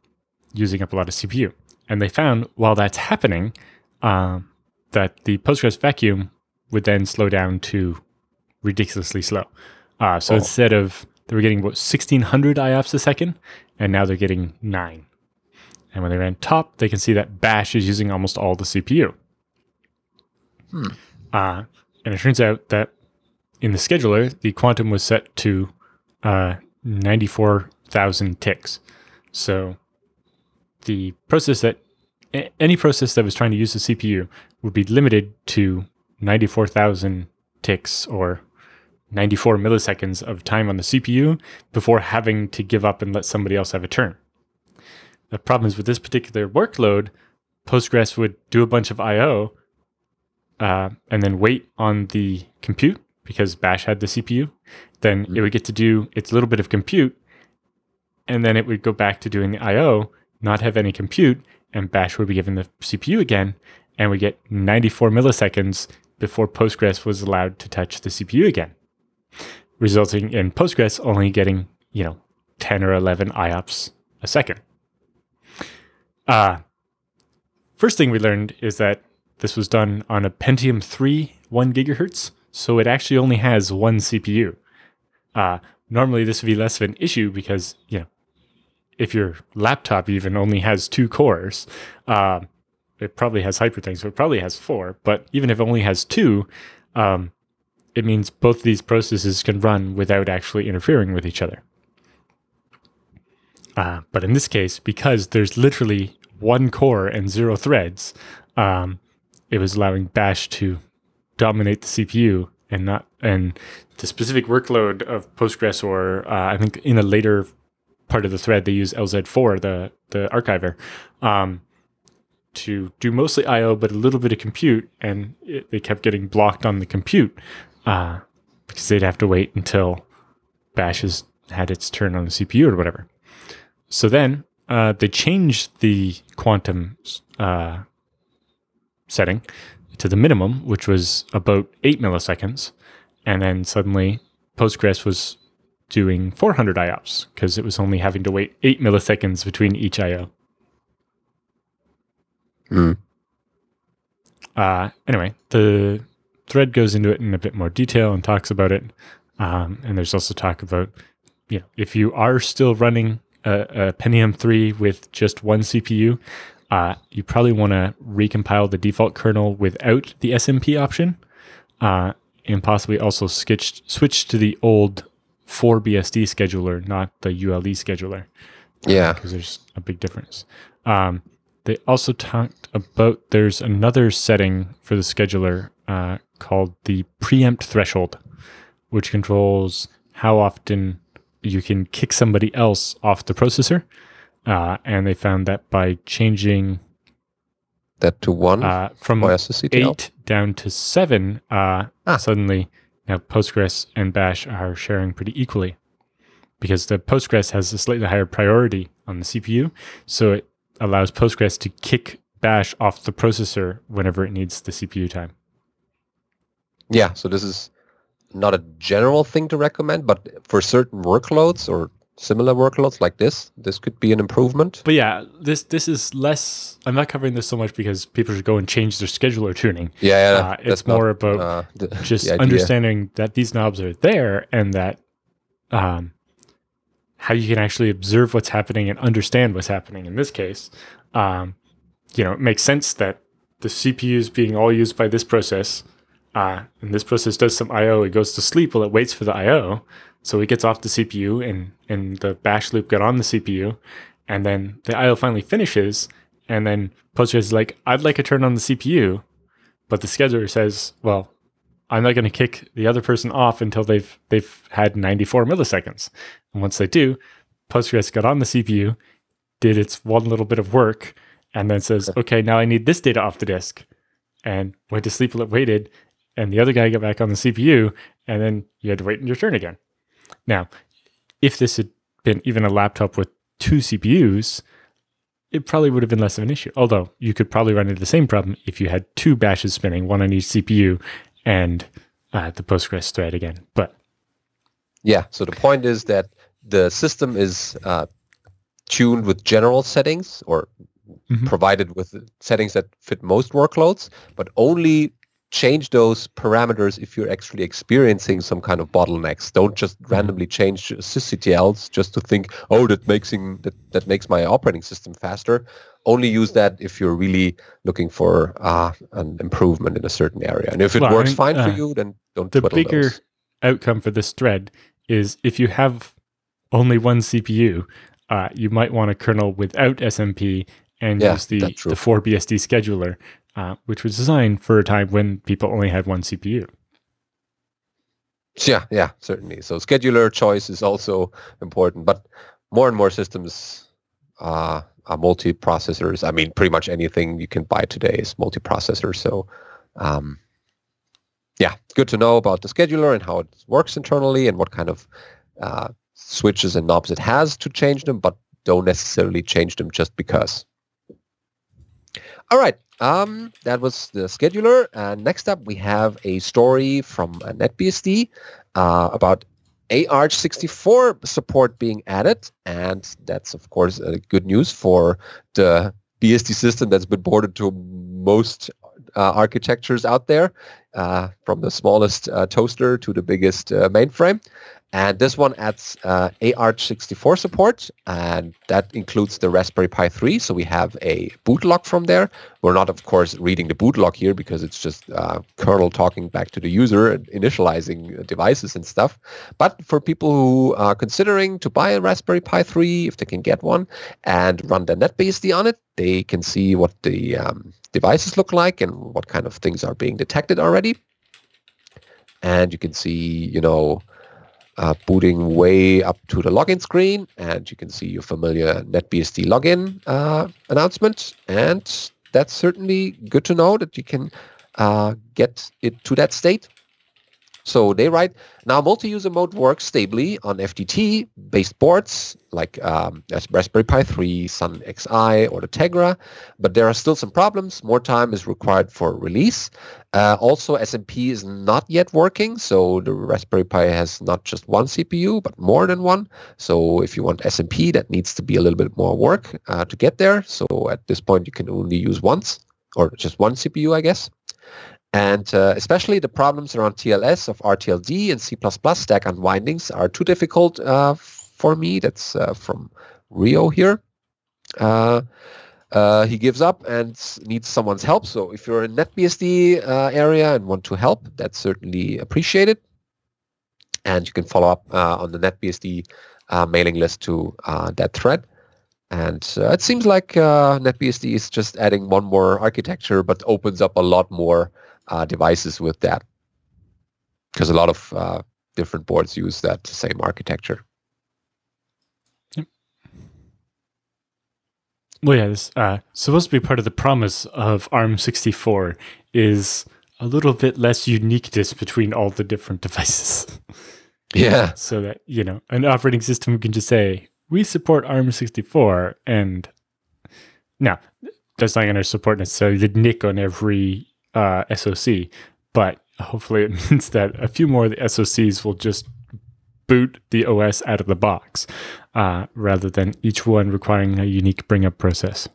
using up a lot of CPU. And they found while that's happening, um, that the Postgres vacuum would then slow down to ridiculously slow. Uh, so oh. instead of they were getting about 1600 IOPS a second, and now they're getting nine. And when they ran top, they can see that Bash is using almost all the CPU. Hmm. Uh, and it turns out that in the scheduler, the quantum was set to uh, 94,000 ticks. So the process that any process that was trying to use the CPU would be limited to 94,000 ticks or 94 milliseconds of time on the CPU before having to give up and let somebody else have a turn. The problem is with this particular workload, Postgres would do a bunch of I/O uh, and then wait on the compute because Bash had the CPU. Then mm-hmm. it would get to do its little bit of compute, and then it would go back to doing the I/O, not have any compute, and Bash would be given the CPU again, and we get 94 milliseconds before Postgres was allowed to touch the CPU again resulting in Postgres only getting, you know, 10 or 11 IOPS a second. Uh, first thing we learned is that this was done on a Pentium 3 1 gigahertz, so it actually only has one CPU. Uh, normally, this would be less of an issue because, you know, if your laptop even only has two cores, uh, it probably has hyperthreads, so it probably has four. But even if it only has two, um, it means both these processes can run without actually interfering with each other. Uh, but in this case, because there's literally one core and zero threads, um, it was allowing Bash to dominate the CPU and not and the specific workload of Postgres or uh, I think in a later part of the thread they use LZ4 the the archiver um, to do mostly I/O but a little bit of compute and it, they kept getting blocked on the compute uh, because they'd have to wait until Bash has had its turn on the CPU or whatever. So then uh, they changed the quantum uh, setting to the minimum, which was about eight milliseconds, and then suddenly Postgres was doing 400 IOPS because it was only having to wait eight milliseconds between each IO. Mm. Uh, anyway, the thread goes into it in a bit more detail and talks about it. Um, and there's also talk about, you know, if you are still running a, a Pentium 3 with just one CPU, uh, you probably want to recompile the default kernel without the SMP option, uh, and possibly also switch switch to the old 4BSD scheduler, not the ULE scheduler. Yeah, because there's a big difference. Um, they also talked about there's another setting for the scheduler uh, called the preempt threshold, which controls how often you can kick somebody else off the processor. Uh, and they found that by changing that to one uh, from eight down to seven, uh, ah. suddenly now Postgres and Bash are sharing pretty equally because the Postgres has a slightly higher priority on the CPU. So it allows Postgres to kick Bash off the processor whenever it needs the CPU time. Yeah, so this is not a general thing to recommend, but for certain workloads or similar workloads like this, this could be an improvement. But yeah, this this is less. I'm not covering this so much because people should go and change their scheduler tuning. Yeah, yeah uh, it's more not, about uh, the, just the understanding that these knobs are there and that um, how you can actually observe what's happening and understand what's happening. In this case, um, you know, it makes sense that the CPU is being all used by this process Uh, and this process does some I/O. It goes to sleep while it waits for the I/O. So it gets off the CPU, and and the bash loop got on the CPU, and then the I/O finally finishes, and then Postgres is like, "I'd like a turn on the CPU," but the scheduler says, "Well, I'm not going to kick the other person off until they've they've had 94 milliseconds." And once they do, Postgres got on the CPU, did its one little bit of work, and then says, "Okay, now I need this data off the disk," and went to sleep while it waited, and the other guy got back on the CPU, and then you had to wait in your turn again. Now, if this had been even a laptop with two CPUs, it probably would have been less of an issue. Although you could probably run into the same problem if you had two bashes spinning, one on each CPU, and uh, the Postgres thread again. But yeah, so the point is that the system is uh, tuned with general settings or mm-hmm. provided with settings that fit most workloads, but only change those parameters if you're actually experiencing some kind of bottlenecks. Don't just mm-hmm. randomly change sysctls just to think, oh, that makes that, that makes my operating system faster. Only use that if you're really looking for uh, an improvement in a certain area. And if it well, works I mean, fine uh, for you, then don't. The bigger those. outcome for this thread is if you have only one CPU, uh, you might want a kernel without SMP and yeah, use the, the 4BSD scheduler uh, which was designed for a time when people only had one CPU. Yeah, yeah, certainly. So scheduler choice is also important, but more and more systems uh, are multi-processors. I mean, pretty much anything you can buy today is multi-processor. So, um, yeah, good to know about the scheduler and how it works internally and what kind of uh, switches and knobs it has to change them, but don't necessarily change them just because. All right. Um, that was the scheduler. And next up, we have a story from NetBSD uh, about AArch64 support being added. And that's, of course, uh, good news for the BSD system that's been ported to most uh, architectures out there, uh, from the smallest uh, toaster to the biggest uh, mainframe. And this one adds uh, AArch64 support, and that includes the Raspberry Pi 3. So we have a boot log from there. We're not, of course, reading the boot log here because it's just uh, kernel talking back to the user and initializing devices and stuff. But for people who are considering to buy a Raspberry Pi 3, if they can get one, and run the NetBSD on it, they can see what the um, devices look like and what kind of things are being detected already. And you can see, you know, uh, booting way up to the login screen and you can see your familiar NetBSD login uh, announcement. And that's certainly good to know that you can uh, get it to that state. So they write, now multi-user mode works stably on FDT-based boards like um, Raspberry Pi 3, sunxi, or the Tegra, but there are still some problems. More time is required for release. Uh, also, SMP is not yet working, so the Raspberry Pi has not just one CPU, but more than one. So if you want SMP, that needs to be a little bit more work uh, to get there. So at this point, you can only use once, or just one CPU, I guess. And uh, especially the problems around TLS of RTLD and C++ stack unwindings are too difficult uh, for me. That's uh, from Ryo here. Uh, uh, he gives up and needs someone's help. So if you're in NetBSD uh, area and want to help, that's certainly appreciated. And you can follow up on the NetBSD mailing list to that thread. And uh, it seems like uh, NetBSD is just adding one more architecture, but opens up a lot more uh, devices with that because a lot of uh, different boards use that same architecture. Well, yeah, this uh, supposed to be part of the promise of ARM64 is a little bit less uniqueness between all the different devices. Yeah. so that, you know, an operating system can just say, we support ARM64 and now that's not going to support necessarily the NIC on every uh, SOC, but hopefully it means that a few more of the SOCs will just boot the OS out of the box uh, rather than each one requiring a unique bring up process.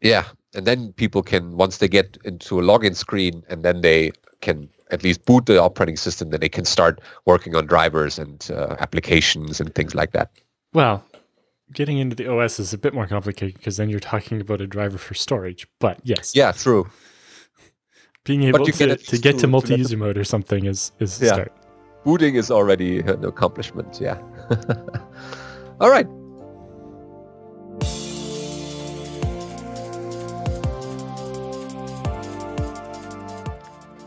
Yeah. And then people can, once they get into a login screen and then they can at least boot the operating system, then they can start working on drivers and uh, applications and things like that. Well, getting into the OS is a bit more complicated because then you're talking about a driver for storage. But yes. Yeah, true. Being able to, get to get to, to multi-user mode or something is is yeah. start. Booting is already an accomplishment. Yeah. All right.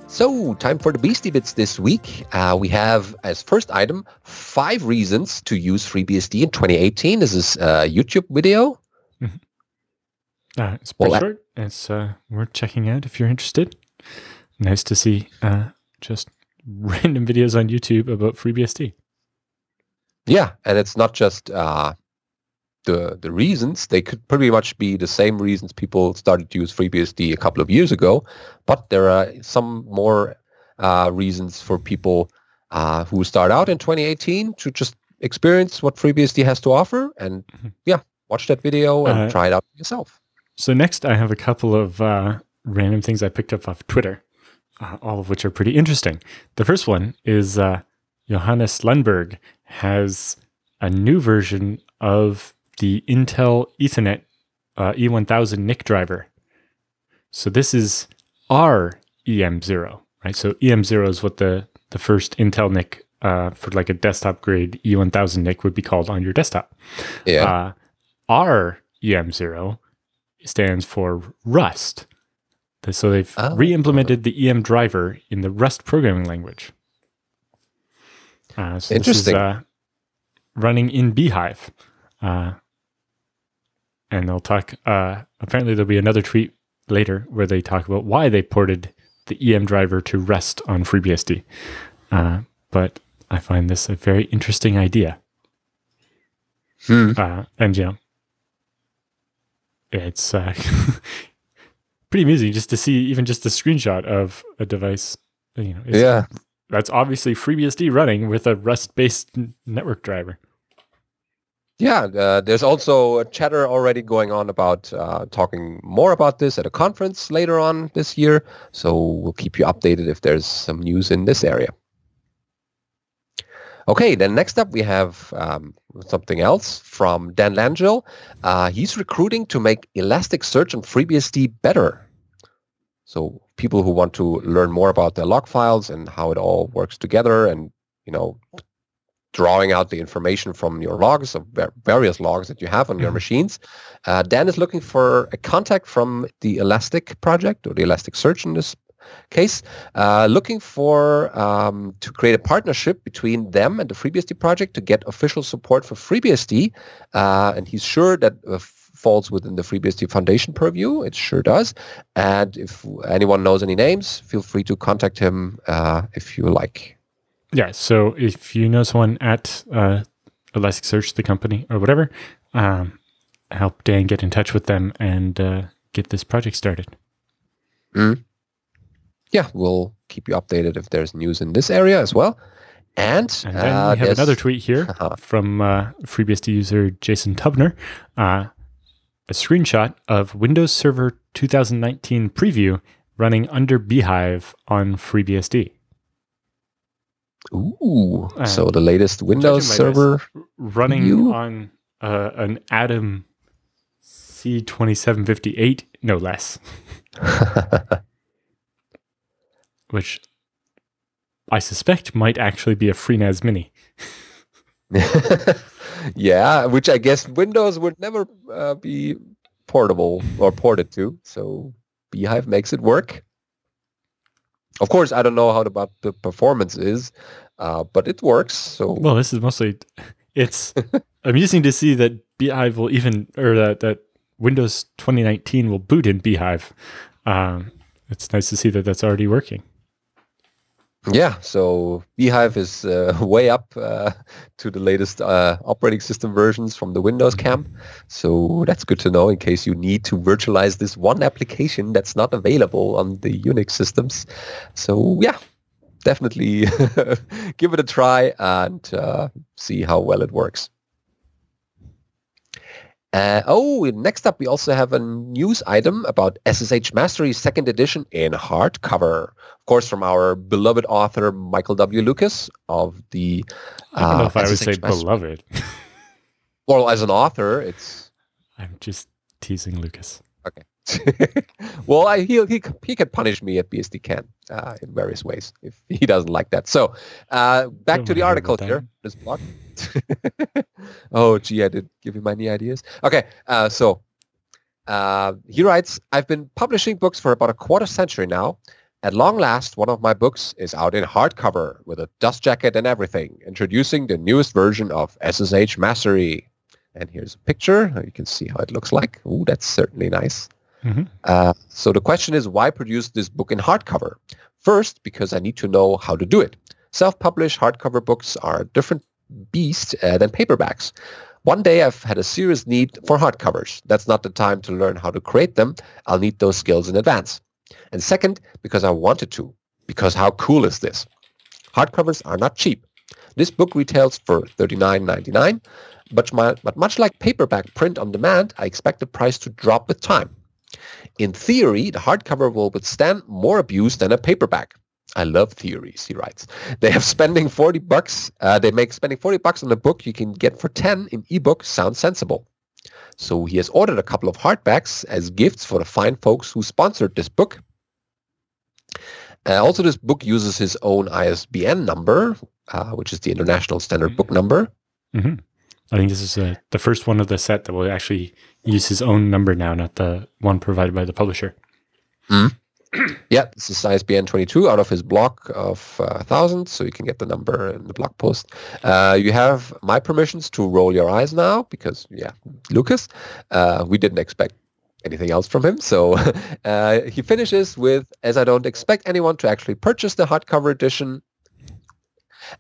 So, time for the Beastie Bits this week. Uh, we have as first item five reasons to use FreeBSD in 2018. This is a YouTube video. Mm-hmm. Uh, it's pretty well, short. It's uh, worth checking out if you're interested. Nice to see uh, just random videos on YouTube about FreeBSD. Yeah, and it's not just uh, the the reasons they could pretty much be the same reasons people started to use FreeBSD a couple of years ago, but there are some more uh, reasons for people uh, who start out in 2018 to just experience what FreeBSD has to offer, and mm-hmm. yeah, watch that video and uh, try it out yourself. So next, I have a couple of uh, random things I picked up off Twitter, uh, all of which are pretty interesting. The first one is uh, Johannes Lundberg has a new version of the Intel Ethernet uh, E1000 NIC driver. So this is our EM0, right? So EM0 is what the, the first Intel NIC uh, for like a desktop grade E1000 NIC would be called on your desktop. Yeah. Uh, our EM0 stands for Rust. So they've oh. re-implemented the EM driver in the Rust programming language. Uh, so Interesting. Is, uh, running in bhyve, Uh, and they'll talk. Uh, apparently, there'll be another tweet later where they talk about why they ported the EM driver to Rust on FreeBSD. Uh, but I find this a very interesting idea. Hmm. Uh, and yeah, it's uh, pretty amusing just to see even just a screenshot of a device. You know, yeah, that's obviously FreeBSD running with a Rust-based network driver. Yeah, uh, there's also a chatter already going on about uh, talking more about this at a conference later on this year. So we'll keep you updated if there's some news in this area. Okay, then next up we have um, something else from Dan Langille. Uh, he's recruiting to make Elasticsearch and FreeBSD better. So people who want to learn more about their log files and how it all works together and, you know, drawing out the information from your logs of various logs that you have on your mm-hmm. machines. Uh, Dan is looking for a contact from the Elastic project or the Elasticsearch in this case, uh, looking for um, to create a partnership between them and the FreeBSD project to get official support for FreeBSD. Uh, and he's sure that uh, falls within the FreeBSD Foundation purview. It sure does. And if anyone knows any names, feel free to contact him uh, if you like. Yeah. So if you know someone at uh, Elasticsearch, the company or whatever, um, help Dan get in touch with them and uh, get this project started. Mm. Yeah, we'll keep you updated if there's news in this area as well. And, and then uh, we have another tweet here from uh, FreeBSD user Jason Tubnor. Uh, a screenshot of Windows Server 2019 preview running under bhyve on FreeBSD. Ooh, uh, so the latest Windows server running view? on uh, an Atom C2758, no less. Which I suspect might actually be a FreeNAS Mini. yeah, which I guess Windows would never uh, be portable or ported to. So bhyve makes it work. Of course, I don't know how about the performance is, uh, but it works. So well, this is mostly it's amusing to see that bhyve will even or that that Windows 2019 will boot in bhyve. Um, it's nice to see that that's already working. Yeah, so bhyve is uh, way up uh, to the latest uh, operating system versions from the Windows camp. So that's good to know in case you need to virtualize this one application that's not available on the Unix systems. So yeah, definitely give it a try and uh, see how well it works. Uh, oh, next up, we also have a news item about SSH Mastery second edition in hardcover. Of course, from our beloved author, Michael W. Lucas of the... Uh, I don't know if I would say beloved. well, as an author, it's... I'm just teasing Lucas. Well, I, he, he, he can punish me at BSDCan uh, in various ways if he doesn't like that. So uh, back to the article here. This blog. oh, gee, I did give you any ideas. Okay, uh, so uh, he writes, I've been publishing books for about a quarter century now. At long last, one of my books is out in hardcover with a dust jacket and everything, introducing the newest version of SSH Mastery. And here's a picture. You can see how it looks like. Ooh, that's certainly nice. Mm-hmm. Uh, so the question is, why produce this book in hardcover? First, because I need to know how to do it. Self-published hardcover books are a different beast uh, than paperbacks. One day I've had a serious need for hardcovers. That's not the time to learn how to create them. I'll need those skills in advance. And second, because I wanted to. Because how cool is this? Hardcovers are not cheap. This book retails for $39.99, but, my, but much like paperback print on demand, I expect the price to drop with time. In theory, the hardcover will withstand more abuse than a paperback. I love theories, he writes. They have spending 40 bucks, uh, they make spending 40 bucks on a book you can get for 10 in ebook sounds sensible. So he has ordered a couple of hardbacks as gifts for the fine folks who sponsored this book. Uh, also, this book uses his own ISBN number, uh, which is the International Standard Book Number. Mm-hmm. I think this is uh, the first one of the set that will actually use his own number now, not the one provided by the publisher. Mm. yeah, this is ISBN 22 out of his block of uh, 1,000, so you can get the number in the blog post. Uh, you have my permissions to roll your eyes now because, yeah, Lucas, uh, we didn't expect anything else from him. So uh, he finishes with, as I don't expect anyone to actually purchase the hardcover edition,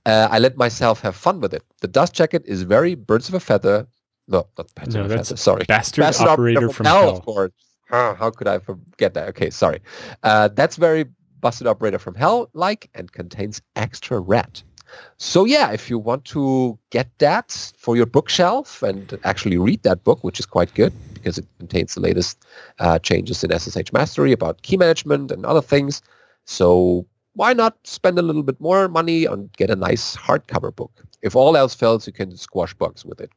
uh, I let myself have fun with it. The dust jacket is very birds of a feather. No, not birds no, a. Sorry, bastard, bastard operator, from, from hell, hell. Of course. Oh, how could I forget that? Okay, sorry. Uh, that's very bastard operator from hell like and contains extra red. So yeah, if you want to get that for your bookshelf and actually read that book, which is quite good because it contains the latest uh, changes in SSH Mastery about key management and other things. So why not spend a little bit more money and get a nice hardcover book? If all else fails, you can squash bugs with it.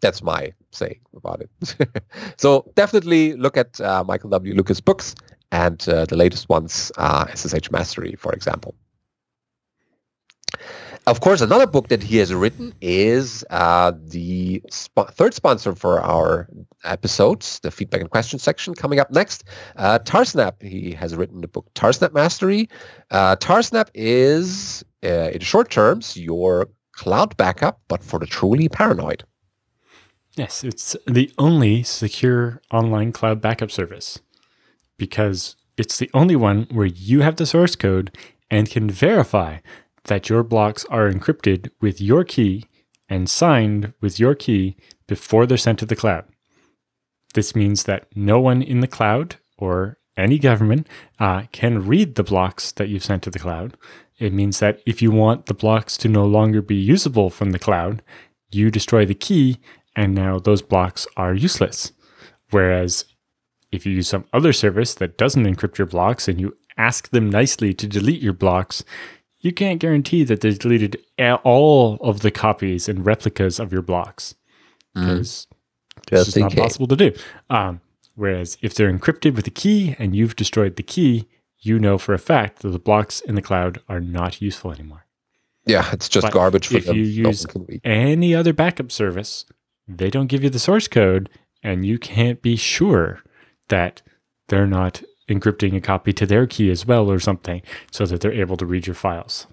That's my saying about it. so definitely look at uh, Michael W. Lucas books and uh, the latest ones, uh, SSH Mastery, for example. Of course, another book that he has written is uh, the sp- third sponsor for our episodes, the feedback and questions section coming up next. Uh, Tarsnap, he has written the book Tarsnap Mastery. Uh, Tarsnap is, uh, in short terms, your cloud backup, but for the truly paranoid. Yes, it's the only secure online cloud backup service because it's the only one where you have the source code and can verify that your blocks are encrypted with your key and signed with your key before they're sent to the cloud. This means that no one in the cloud or any government uh, can read the blocks that you've sent to the cloud. It means that if you want the blocks to no longer be usable from the cloud, you destroy the key and now those blocks are useless. Whereas if you use some other service that doesn't encrypt your blocks and you ask them nicely to delete your blocks, you can't guarantee that they deleted all of the copies and replicas of your blocks because mm. it's not case. possible to do. Um, whereas if they're encrypted with a key and you've destroyed the key, you know for a fact that the blocks in the cloud are not useful anymore. Yeah, it's just but garbage for if them. you use any other backup service, they don't give you the source code, and you can't be sure that they're not encrypting a copy to their key as well or something so that they're able to read your files.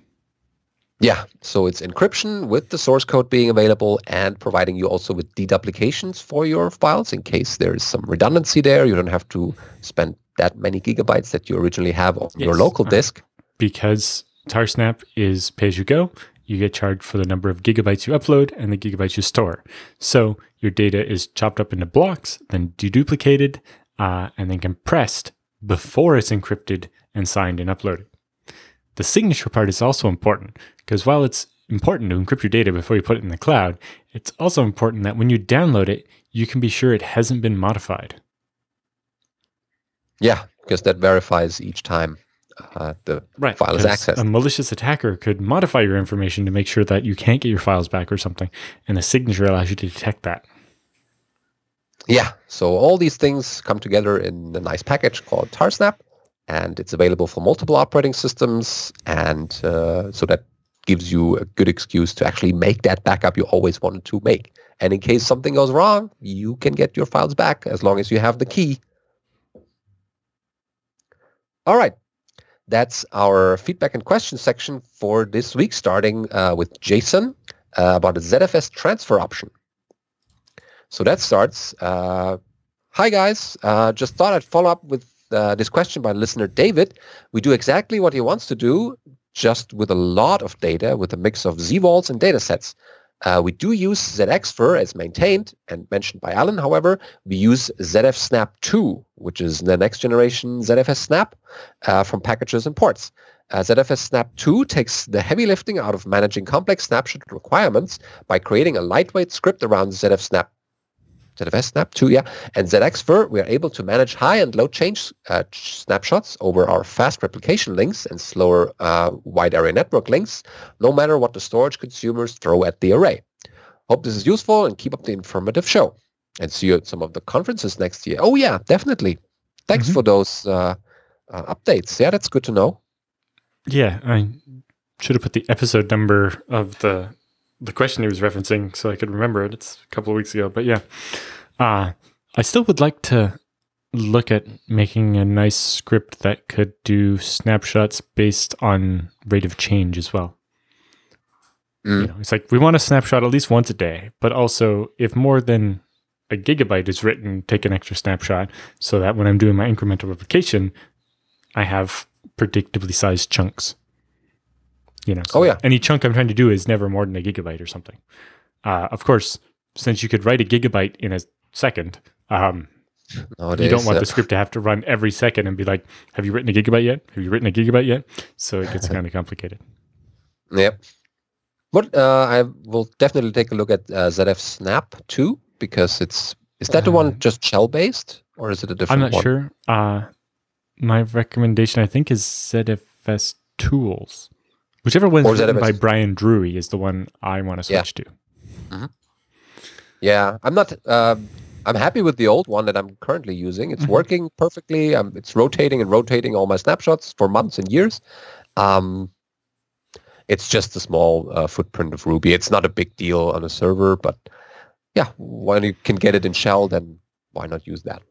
Yeah, so it's encryption with the source code being available and providing you also with deduplications for your files in case there is some redundancy there. You don't have to spend that many gigabytes that you originally have on yes. your local uh, disk. Because Tarsnap is pay as you go, you get charged for the number of gigabytes you upload and the gigabytes you store. So your data is chopped up into blocks, then deduplicated, uh, and then compressed before it's encrypted and signed and uploaded. The signature part is also important because while it's important to encrypt your data before you put it in the cloud, it's also important that when you download it, you can be sure it hasn't been modified. Yeah, because that verifies each time uh, the right, file is accessed. A malicious attacker could modify your information to make sure that you can't get your files back or something, and the signature allows you to detect that. Yeah, so all these things come together in a nice package called Tarsnap, and it's available for multiple operating systems, and uh, so that gives you a good excuse to actually make that backup you always wanted to make. And in case something goes wrong, you can get your files back as long as you have the key. All right, that's our feedback and question section for this week, starting uh, with Jason uh, about the ZFS transfer option. So that starts. Uh, Hi guys, uh, just thought I'd follow up with uh, this question by listener David. We do exactly what he wants to do, just with a lot of data, with a mix of zvols and datasets. Uh, we do use ZXFer as maintained and mentioned by Allan. However, we use ZF Snap 2, which is the next generation ZFS Snap uh, from packages and ports. Uh, ZFS Snap 2 takes the heavy lifting out of managing complex snapshot requirements by creating a lightweight script around ZF Snap ZFS Snap 2, yeah, and ZXFer, we are able to manage high and low change uh, snapshots over our fast replication links and slower uh, wide area network links, no matter what the storage consumers throw at the array. Hope this is useful and keep up the informative show. And see you at some of the conferences next year. Oh yeah, definitely. Thanks mm-hmm. for those uh, uh, updates. Yeah, that's good to know. Yeah, I should have put the episode number of the the question he was referencing so I could remember it. It's a couple of weeks ago, but yeah. Uh, I still would like to look at making a nice script that could do snapshots based on rate of change as well. Mm. You know, it's like we want a snapshot at least once a day, but also if more than a gigabyte is written, take an extra snapshot so that when I'm doing my incremental replication, I have predictably sized chunks. You know, so oh yeah. Any chunk I'm trying to do is never more than a gigabyte or something. Uh, of course, since you could write a gigabyte in a second, um, Nowadays, you don't want the script to have to run every second and be like, "Have you written a gigabyte yet? Have you written a gigabyte yet?" So it gets kind of complicated. Yep. But uh, I will definitely take a look at uh, ZF Snap 2 because it's is that the one uh, just shell based or is it a different? I'm not one? sure. Uh, my recommendation, I think, is ZFS Tools. Whichever one written by Bryan Drewery is the one I want to switch yeah. to. Mm-hmm. Yeah, I'm not. Uh, I'm happy with the old one that I'm currently using. It's mm-hmm. working perfectly. Um, it's rotating and rotating all my snapshots for months and years. Um, it's just a small uh, footprint of Ruby. It's not a big deal on a server, but yeah, when you can get it in shell, then why not use that?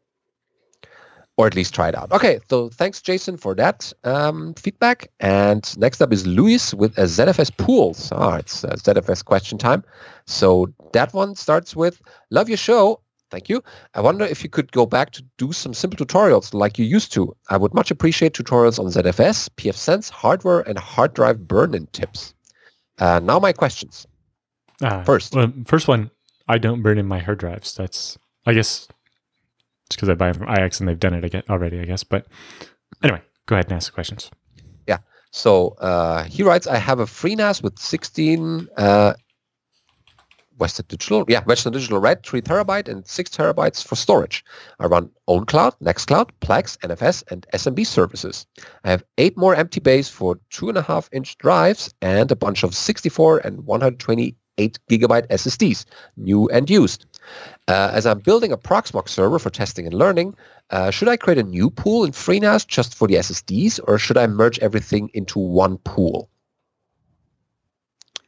Or at least try it out. Okay, so thanks, Jason, for that um, feedback. And next up is Luis with a ZFS pools. Ah, it's a ZFS question time. So that one starts with, love your show. Thank you. I wonder if you could go back to do some simple tutorials like you used to. I would much appreciate tutorials on ZFS, pfSense, hardware, and hard drive burn-in tips. Uh, now my questions. Uh, first. Well, first one, I don't burn in my hard drives. That's, I guess, it's because I buy them from IX and they've done it already, I guess. But anyway, go ahead and ask the questions. Yeah. So uh, he writes, I have a FreeNAS with 16 uh, Western Digital, yeah, Western Digital Red, 3 terabyte and 6 terabytes for storage. I run OwnCloud, Nextcloud, Plex, NFS, and SMB services. I have 8 more empty bays for 2.5 inch drives and a bunch of 64 and 128 gigabyte SSDs, new and used. Uh, as I'm building a Proxmox server for testing and learning, uh, should I create a new pool in FreeNAS just for the SSDs, or should I merge everything into one pool?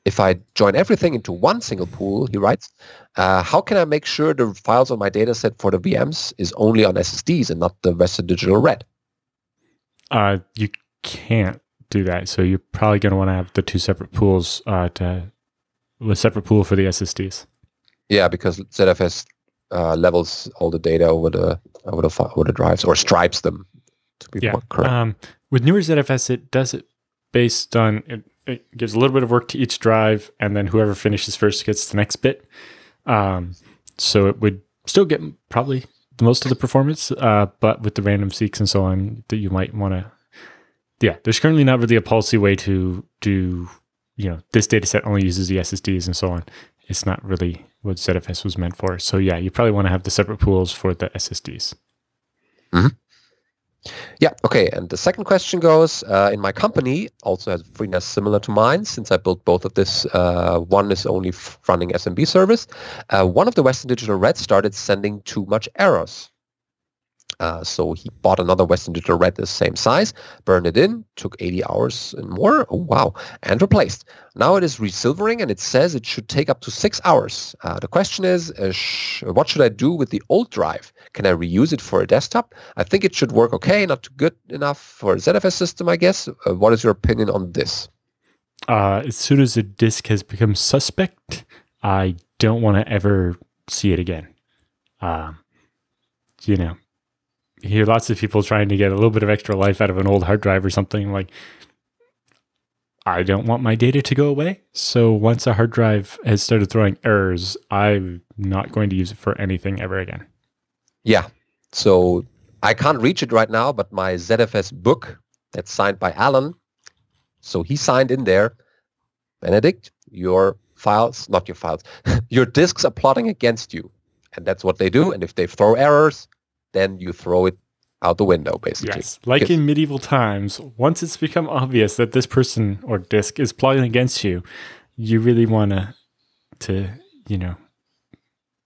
If I join everything into one single pool, he writes, uh, how can I make sure the files on my dataset for the VMs is only on SSDs and not the Digital Red? Uh, you can't do that. So you're probably going to want to have the two separate pools uh, to a separate pool for the SSDs. Yeah, because ZFS uh, levels all the data over the over the over the drives or stripes them to be yeah. more correct. Um, with newer ZFS, it does it based on it, it, gives a little bit of work to each drive, and then whoever finishes first gets the next bit. Um, so it would still get probably the most of the performance, uh, but with the random seeks and so on, that you might want to. Yeah, there's currently not really a policy way to do. You know, this data set only uses the SSDs and so on. It's not really what ZFS was meant for. So yeah, you probably want to have the separate pools for the SSDs. Mm-hmm. Yeah. Okay. And the second question goes: uh, In my company, also has FreeNAS similar to mine. Since I built both of this, uh, one is only running SMB service. Uh, one of the Western Digital Red started sending too much errors. Uh, so he bought another Western Digital Red the same size, burned it in, took 80 hours and more. Oh, wow. And replaced. Now it is resilvering and it says it should take up to six hours. Uh, the question is, uh, sh- what should I do with the old drive? Can I reuse it for a desktop? I think it should work okay, not good enough for a ZFS system, I guess. Uh, what is your opinion on this? Uh, as soon as a disk has become suspect, I don't want to ever see it again. you know, hear lots of people trying to get a little bit of extra life out of an old hard drive or something like I don't want my data to go away. So once a hard drive has started throwing errors, I'm not going to use it for anything ever again. Yeah. So I can't reach it right now, but my ZFS book that's signed by Allan. So he signed in there. Benedict, your files, not your files, your disks are plotting against you. And that's what they do. And if they throw errors, then you throw it out the window, basically. Yes, like in medieval times, once it's become obvious that this person or disc is plotting against you, you really want to, to you know,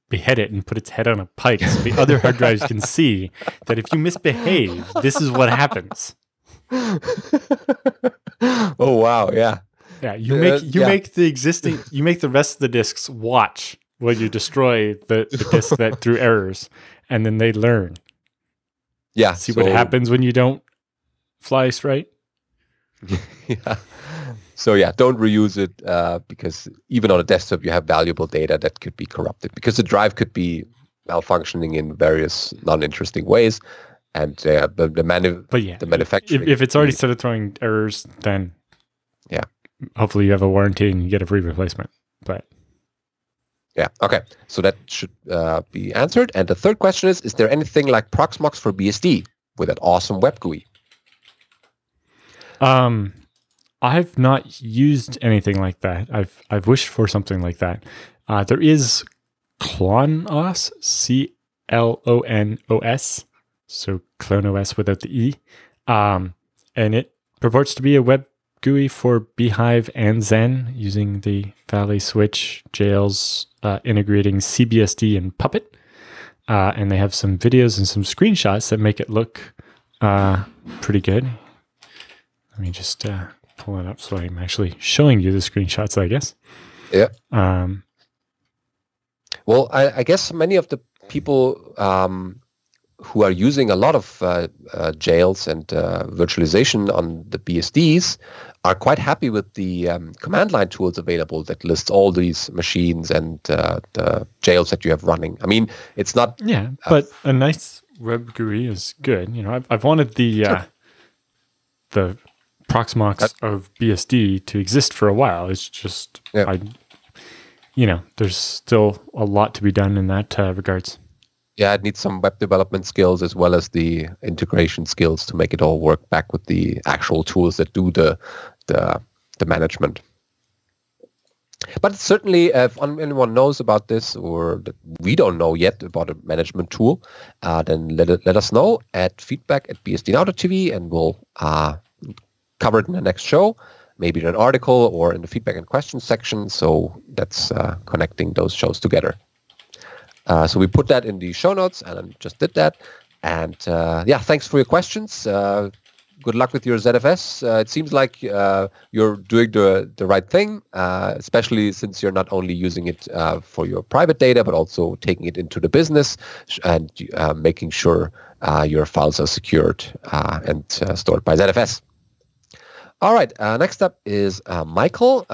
behead it and put its head on a pike so the other hard drives can see that if you misbehave, this is what happens. oh wow, yeah. Yeah, you make you uh, yeah. make the existing you make the rest of the disks watch while you destroy the, the disk that threw errors and then they learn. Yeah. See so, what happens when you don't fly straight. yeah. So yeah, don't reuse it uh, because even on a desktop you have valuable data that could be corrupted because the drive could be malfunctioning in various non-interesting ways, and uh, the the, manu- but yeah, the manufacturing. If, if it's already started throwing errors, then yeah, hopefully you have a warranty and you get a free replacement. But yeah. Okay. So that should uh, be answered. And the third question is: Is there anything like Proxmox for BSD with that awesome web GUI? Um, I've not used anything like that. I've I've wished for something like that. Uh, there is ClonOS, C L O N O S, so CloneOS without the E, um, and it purports to be a web GUI for bhyve and Xen using the VALE Switch jails uh, integrating CBSD and Puppet. Uh, and they have some videos and some screenshots that make it look uh, pretty good. Let me just uh, pull it up so I'm actually showing you the screenshots, I guess. Yeah. Um, well, I, I, guess many of the people um, who are using a lot of uh, uh, jails and uh, virtualization on the BSDs are quite happy with the um, command line tools available that lists all these machines and uh, the jails that you have running. I mean, it's not. Yeah, but a nice web GUI is good. You know, I've, I've wanted the uh, the Proxmox of BSD to exist for a while. It's just, yeah. I, you know, there's still a lot to be done in that uh, regards yeah, it needs some web development skills as well as the integration skills to make it all work back with the actual tools that do the the, the management. But certainly, if anyone knows about this or that we don't know yet about a management tool, uh, then let, it, let us know at feedback at bsdnow.tv and we'll uh, cover it in the next show, maybe in an article or in the feedback and questions section. So that's uh, connecting those shows together. Uh, so we put that in the show notes, and I just did that. And uh, yeah, thanks for your questions. Uh, good luck with your ZFS. Uh, it seems like uh, you're doing the the right thing, especially since you're not only using it for your private data, but also taking it into the business and making sure your files are secured and stored by ZFS. All right. next up is Michael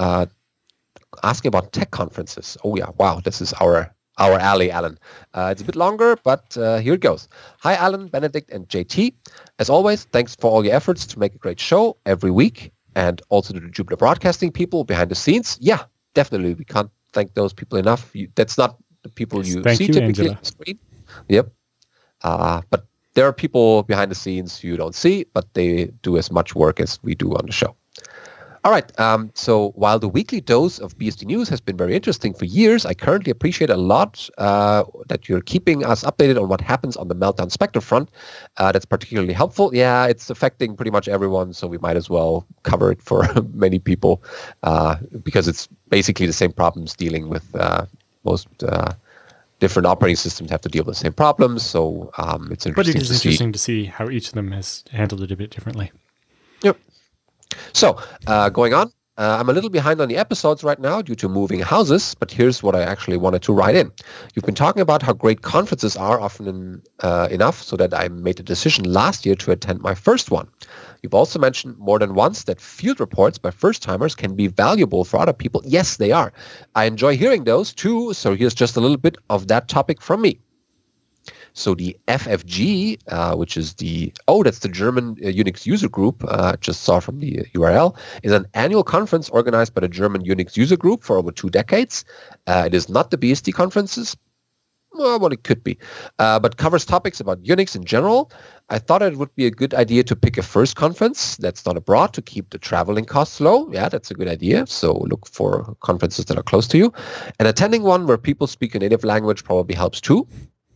asking about tech conferences. Oh yeah, wow, this is our our alley, Allan. Uh, it's a bit longer, but uh, here it goes. Hi, Allan, Benedict, and JT. As always, thanks for all your efforts to make a great show every week, and also to the Jupiter Broadcasting people behind the scenes. Yeah, definitely. We can't thank those people enough. You, that's not the people yes, you see you, typically on the screen. Yep. Uh, but there are people behind the scenes you don't see, but they do as much work as we do on the show. All right. Um, so while the weekly dose of BSD news has been very interesting for years, I currently appreciate a lot uh, that you're keeping us updated on what happens on the Meltdown Spectre front. Uh, that's particularly helpful. Yeah, it's affecting pretty much everyone, so we might as well cover it for many people uh, because it's basically the same problems dealing with uh, most uh, different operating systems have to deal with the same problems. So um, it's interesting. But it is to interesting see. to see how each of them has handled it a bit differently. Yep. So, uh, going on, uh, I'm a little behind on the episodes right now due to moving houses, but here's what I actually wanted to write in. You've been talking about how great conferences are often in, uh, enough so that I made a decision last year to attend my first one. You've also mentioned more than once that field reports by first-timers can be valuable for other people. Yes, they are. I enjoy hearing those too, so here's just a little bit of that topic from me. So the FFG, uh, which is the, oh, that's the German uh, Unix user group, uh, just saw from the URL, is an annual conference organized by the German Unix user group for over two decades. Uh, it is not the BSD conferences, well, what it could be, uh, but covers topics about Unix in general. I thought it would be a good idea to pick a first conference that's not abroad to keep the traveling costs low. Yeah, that's a good idea. So look for conferences that are close to you. And attending one where people speak a native language probably helps too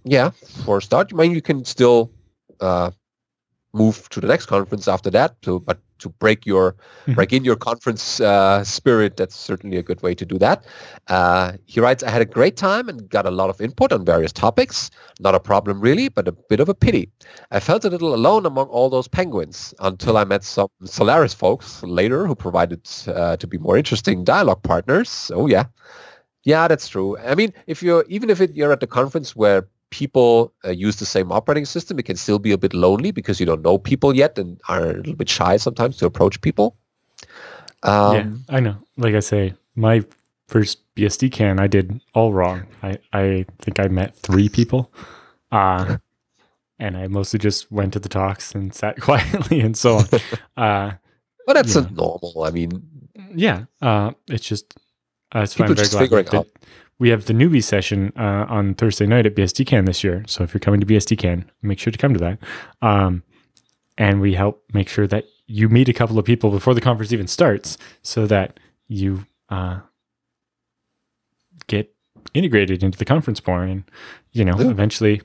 yeah, for a start. I mean, you can still uh, move to the next conference after that. To but to break your mm-hmm. break in your conference uh, spirit, that's certainly a good way to do that. Uh, he writes, "I had a great time and got a lot of input on various topics. Not a problem really, but a bit of a pity. I felt a little alone among all those penguins until I met some Solaris folks later who provided uh, to be more interesting dialogue partners. Oh yeah." Yeah, that's true. I mean, if you're even if it, you're at the conference where people uh, use the same operating system, it can still be a bit lonely because you don't know people yet and are a little bit shy sometimes to approach people. Um, yeah, I know. Like I say, my first BSDCan I did all wrong. I, I think I met three people. Uh, and I mostly just went to the talks and sat quietly and so on. Uh, but that's a normal. I mean, yeah. Uh, it's just uh, it's people just figuring out we have the newbie session uh, on Thursday night at BSDCan this year. So if you're coming to BSDCan, make sure to come to that. Um, and we help make sure that you meet a couple of people before the conference even starts so that you uh, get integrated into the conference more. And, you know, eventually,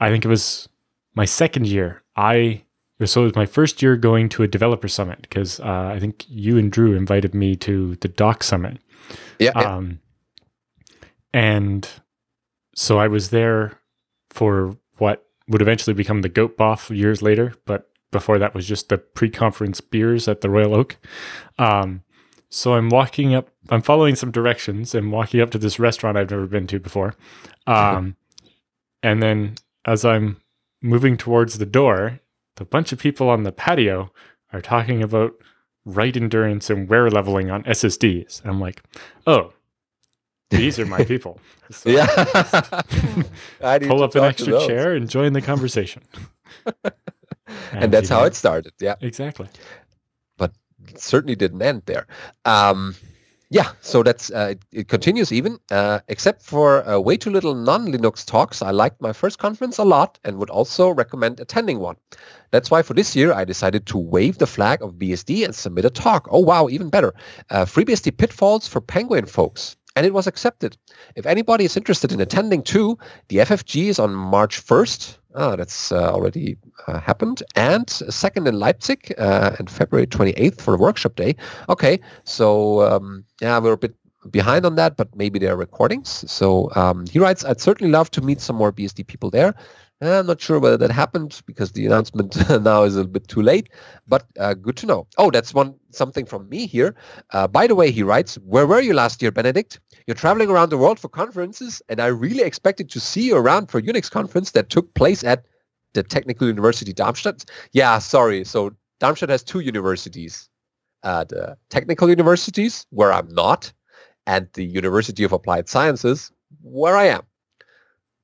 I think it was my second year. I so it was my first year going to a developer summit because uh, I think you and Drew invited me to the Doc Summit. Yeah. Um, and so I was there for what would eventually become the Goat Boff years later, but before that was just the pre-conference beers at the Royal Oak. Um, so I'm walking up, I'm following some directions and walking up to this restaurant I've never been to before. Um, and then as I'm moving towards the door, the bunch of people on the patio are talking about write endurance and wear leveling on SSDs. And I'm like, oh, these are my people. So yeah. pull up an extra chair and join the conversation. and, and, that's how know, it started. Yeah. Exactly. But certainly didn't end there. Um, yeah, so that's uh, it, it, continues even, uh, except for uh, way too little non-Linux talks. I liked my first conference a lot and would also recommend attending one. That's why for this year I decided to wave the flag of BSD and submit a talk. Oh wow, even better! Uh, FreeBSD pitfalls for Penguin folks and it was accepted. If anybody is interested in attending too, the FFG is on March 1st. Ah, that's uh, already uh, happened. And second in Leipzig uh, and February 28th for the workshop day. Okay, so um, yeah, we're a bit behind on that, but maybe there are recordings. So um, he writes, I'd certainly love to meet some more BSD people there. I'm not sure whether that happened because the announcement now is a little bit too late, but uh, good to know. Oh, that's one something from me here. Uh, by the way, he writes, where were you last year, Benedict? You're traveling around the world for conferences, and I really expected to see you around for Unix conference that took place at the Technical University Darmstadt. Yeah, sorry. So Darmstadt has two universities. Uh, the technical universities, where I'm not, and the University of Applied Sciences, where I am.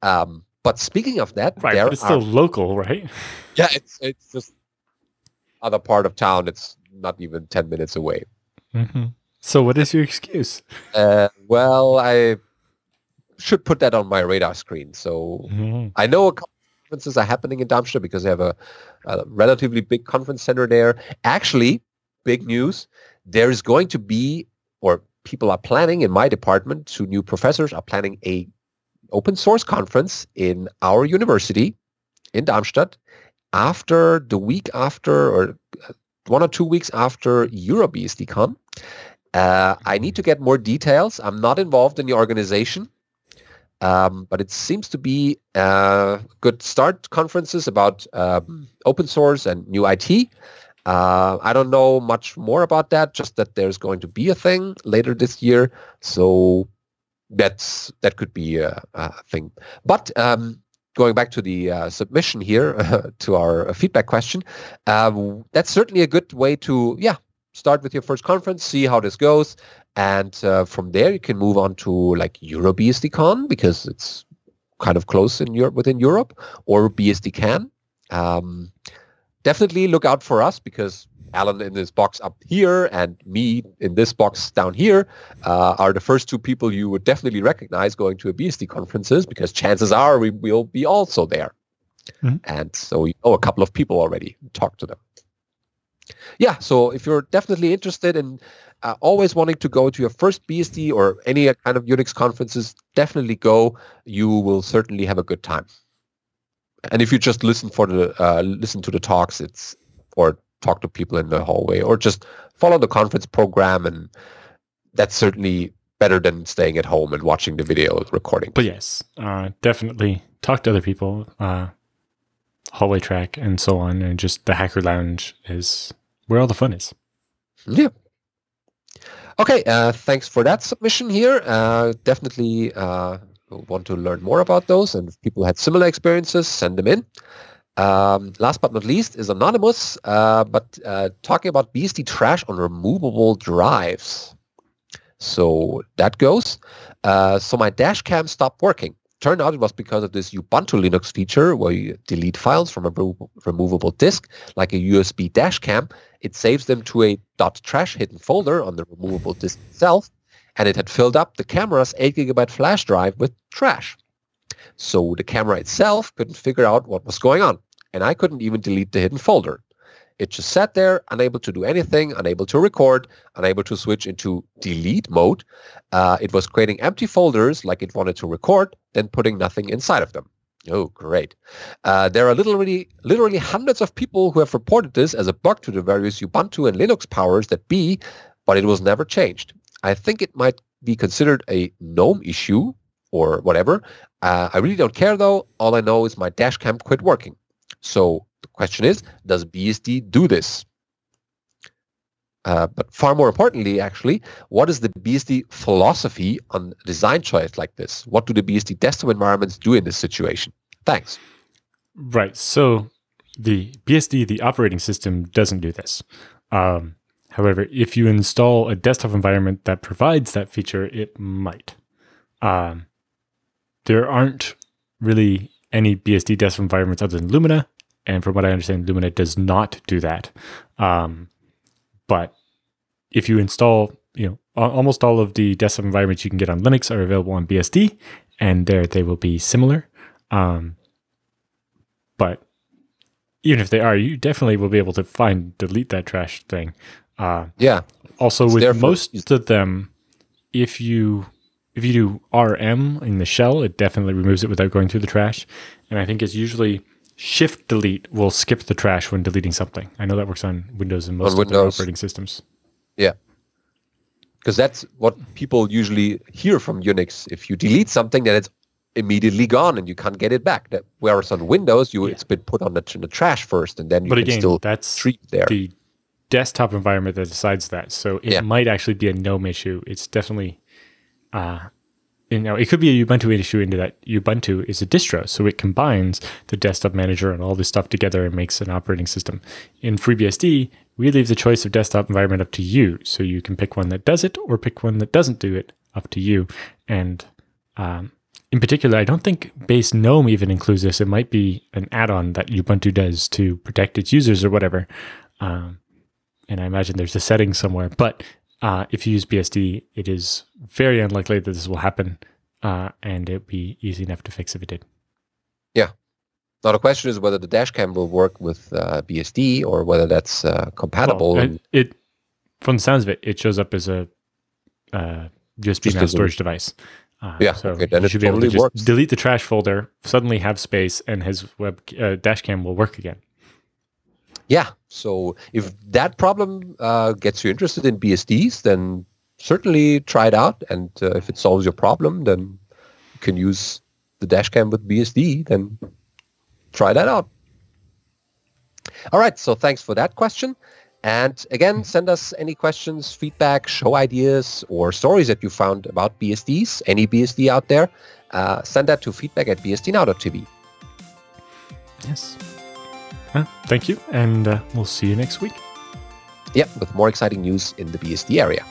Um, but speaking of that, right, but it's are, still local, right? Yeah, it's it's just other part of town. It's not even ten minutes away. Mm-hmm. So, what is your excuse? Uh, well, I should put that on my radar screen. So, mm-hmm. I know a couple conferences are happening in Darmstadt because they have a, a relatively big conference center there. Actually, big news: there is going to be, or people are planning in my department, two new professors are planning a open source conference in our university in Darmstadt after the week after or uh, one or two weeks after EuroBSDCon. Uh, I need to get more details. I'm not involved in the organization, um, but it seems to be uh, good start conferences about um, open source and new IT. Uh, I don't know much more about that, just that there's going to be a thing later this year. So that's that could be a, a thing. But um, going back to the uh, submission here uh, to our feedback question, um, that's certainly a good way to yeah start with your first conference, see how this goes, and uh, from there you can move on to like EuroBSDCon because it's kind of close in Europe within Europe or BSDCan. Um, definitely look out for us because Allan in this box up here and me in this box down here uh, are the first two people you would definitely recognize going to a BSD conferences because chances are we will be also there. Mm-hmm. And so you know a couple of people already. Talk to them. Yeah, so if you're definitely interested in uh, always wanting to go to your first BSD or any kind of Unix conferences, definitely go. You will certainly have a good time. And if you just listen for the uh, listen to the talks, it's or talk to people in the hallway or just follow the conference program and that's certainly better than staying at home and watching the video recording. But yes, uh, definitely talk to other people, uh, hallway track and so on. And just the hacker lounge is where all the fun is. Yeah. Okay. Uh, thanks for that submission here. Uh, definitely uh, want to learn more about those. And if people had similar experiences, send them in. Um, last but not least is Anonymous, uh, but uh, talking about BSD trash on removable drives. So that goes. Uh, so my dash cam stopped working. Turned out it was because of this Ubuntu Linux feature where you delete files from a remo- removable disk, like a USB dash cam. It saves them to a .trash hidden folder on the removable disk itself, and it had filled up the camera's 8 gigabyte flash drive with trash. So the camera itself couldn't figure out what was going on and I couldn't even delete the hidden folder. It just sat there, unable to do anything, unable to record, unable to switch into delete mode. Uh, it was creating empty folders like it wanted to record, then putting nothing inside of them. Oh, great. Uh, there are literally, literally hundreds of people who have reported this as a bug to the various Ubuntu and Linux powers that be, but it was never changed. I think it might be considered a GNOME issue or whatever. Uh, I really don't care though. All I know is my dashcam quit working. So the question is, does BSD do this? Uh, but far more importantly, actually, what is the BSD philosophy on design choice like this? What do the BSD desktop environments do in this situation? Thanks. Right. So the BSD, the operating system, doesn't do this. Um, however, if you install a desktop environment that provides that feature, it might. Um, there aren't really any BSD desktop environments other than Lumina. And from what I understand, Lumina does not do that. Um, but if you install, you know, almost all of the desktop environments you can get on Linux are available on BSD, and there they will be similar. Um, but even if they are, you definitely will be able to find delete that trash thing. Uh, yeah. Also, it's with most of them, if you if you do RM in the shell, it definitely removes it without going through the trash. And I think it's usually Shift delete will skip the trash when deleting something. I know that works on Windows and most on Windows. operating systems. Yeah. Because that's what people usually hear from Unix. If you delete something, then it's immediately gone and you can't get it back. That, whereas on Windows, you yeah. it's been put on the, the, trash first, and then you but can again, still that's treat there. The desktop environment that decides that, so it yeah. might actually be a GNOME issue. It's definitely uh, you know, it could be a Ubuntu issue into that Ubuntu is a distro, so it combines the desktop manager and all this stuff together and makes an operating system. In FreeBSD, we leave the choice of desktop environment up to you, so you can pick one that does it or pick one that doesn't do it, up to you. And um, in particular, I don't think base GNOME even includes this. It might be an add-on that Ubuntu does to protect its users or whatever. Um, and I imagine there's a setting somewhere, but uh, if you use BSD, it is very unlikely that this will happen, uh, and it'd be easy enough to fix if it did. Yeah. Now the question is whether the dashcam will work with uh, BSD or whether that's uh, compatible. Well, it, it, from the sounds of it, it shows up as a uh, USB mass storage device. Uh, yeah, so okay, then you should be able to just works. delete the trash folder, suddenly have space, and his web uh, dash cam will work again. Yeah, so if that problem uh, gets you interested in BSDs, then certainly try it out. And uh, if it solves your problem, then you can use the dash cam with BSD. Then try that out. All right, so thanks for that question. And again, send us any questions, feedback, show ideas, or stories that you found about BSDs, any BSD out there. Uh, send that to feedback at bsdnow.tv. Yes. Thank you, and uh, we'll see you next week. Yeah, with more exciting news in the BSD area.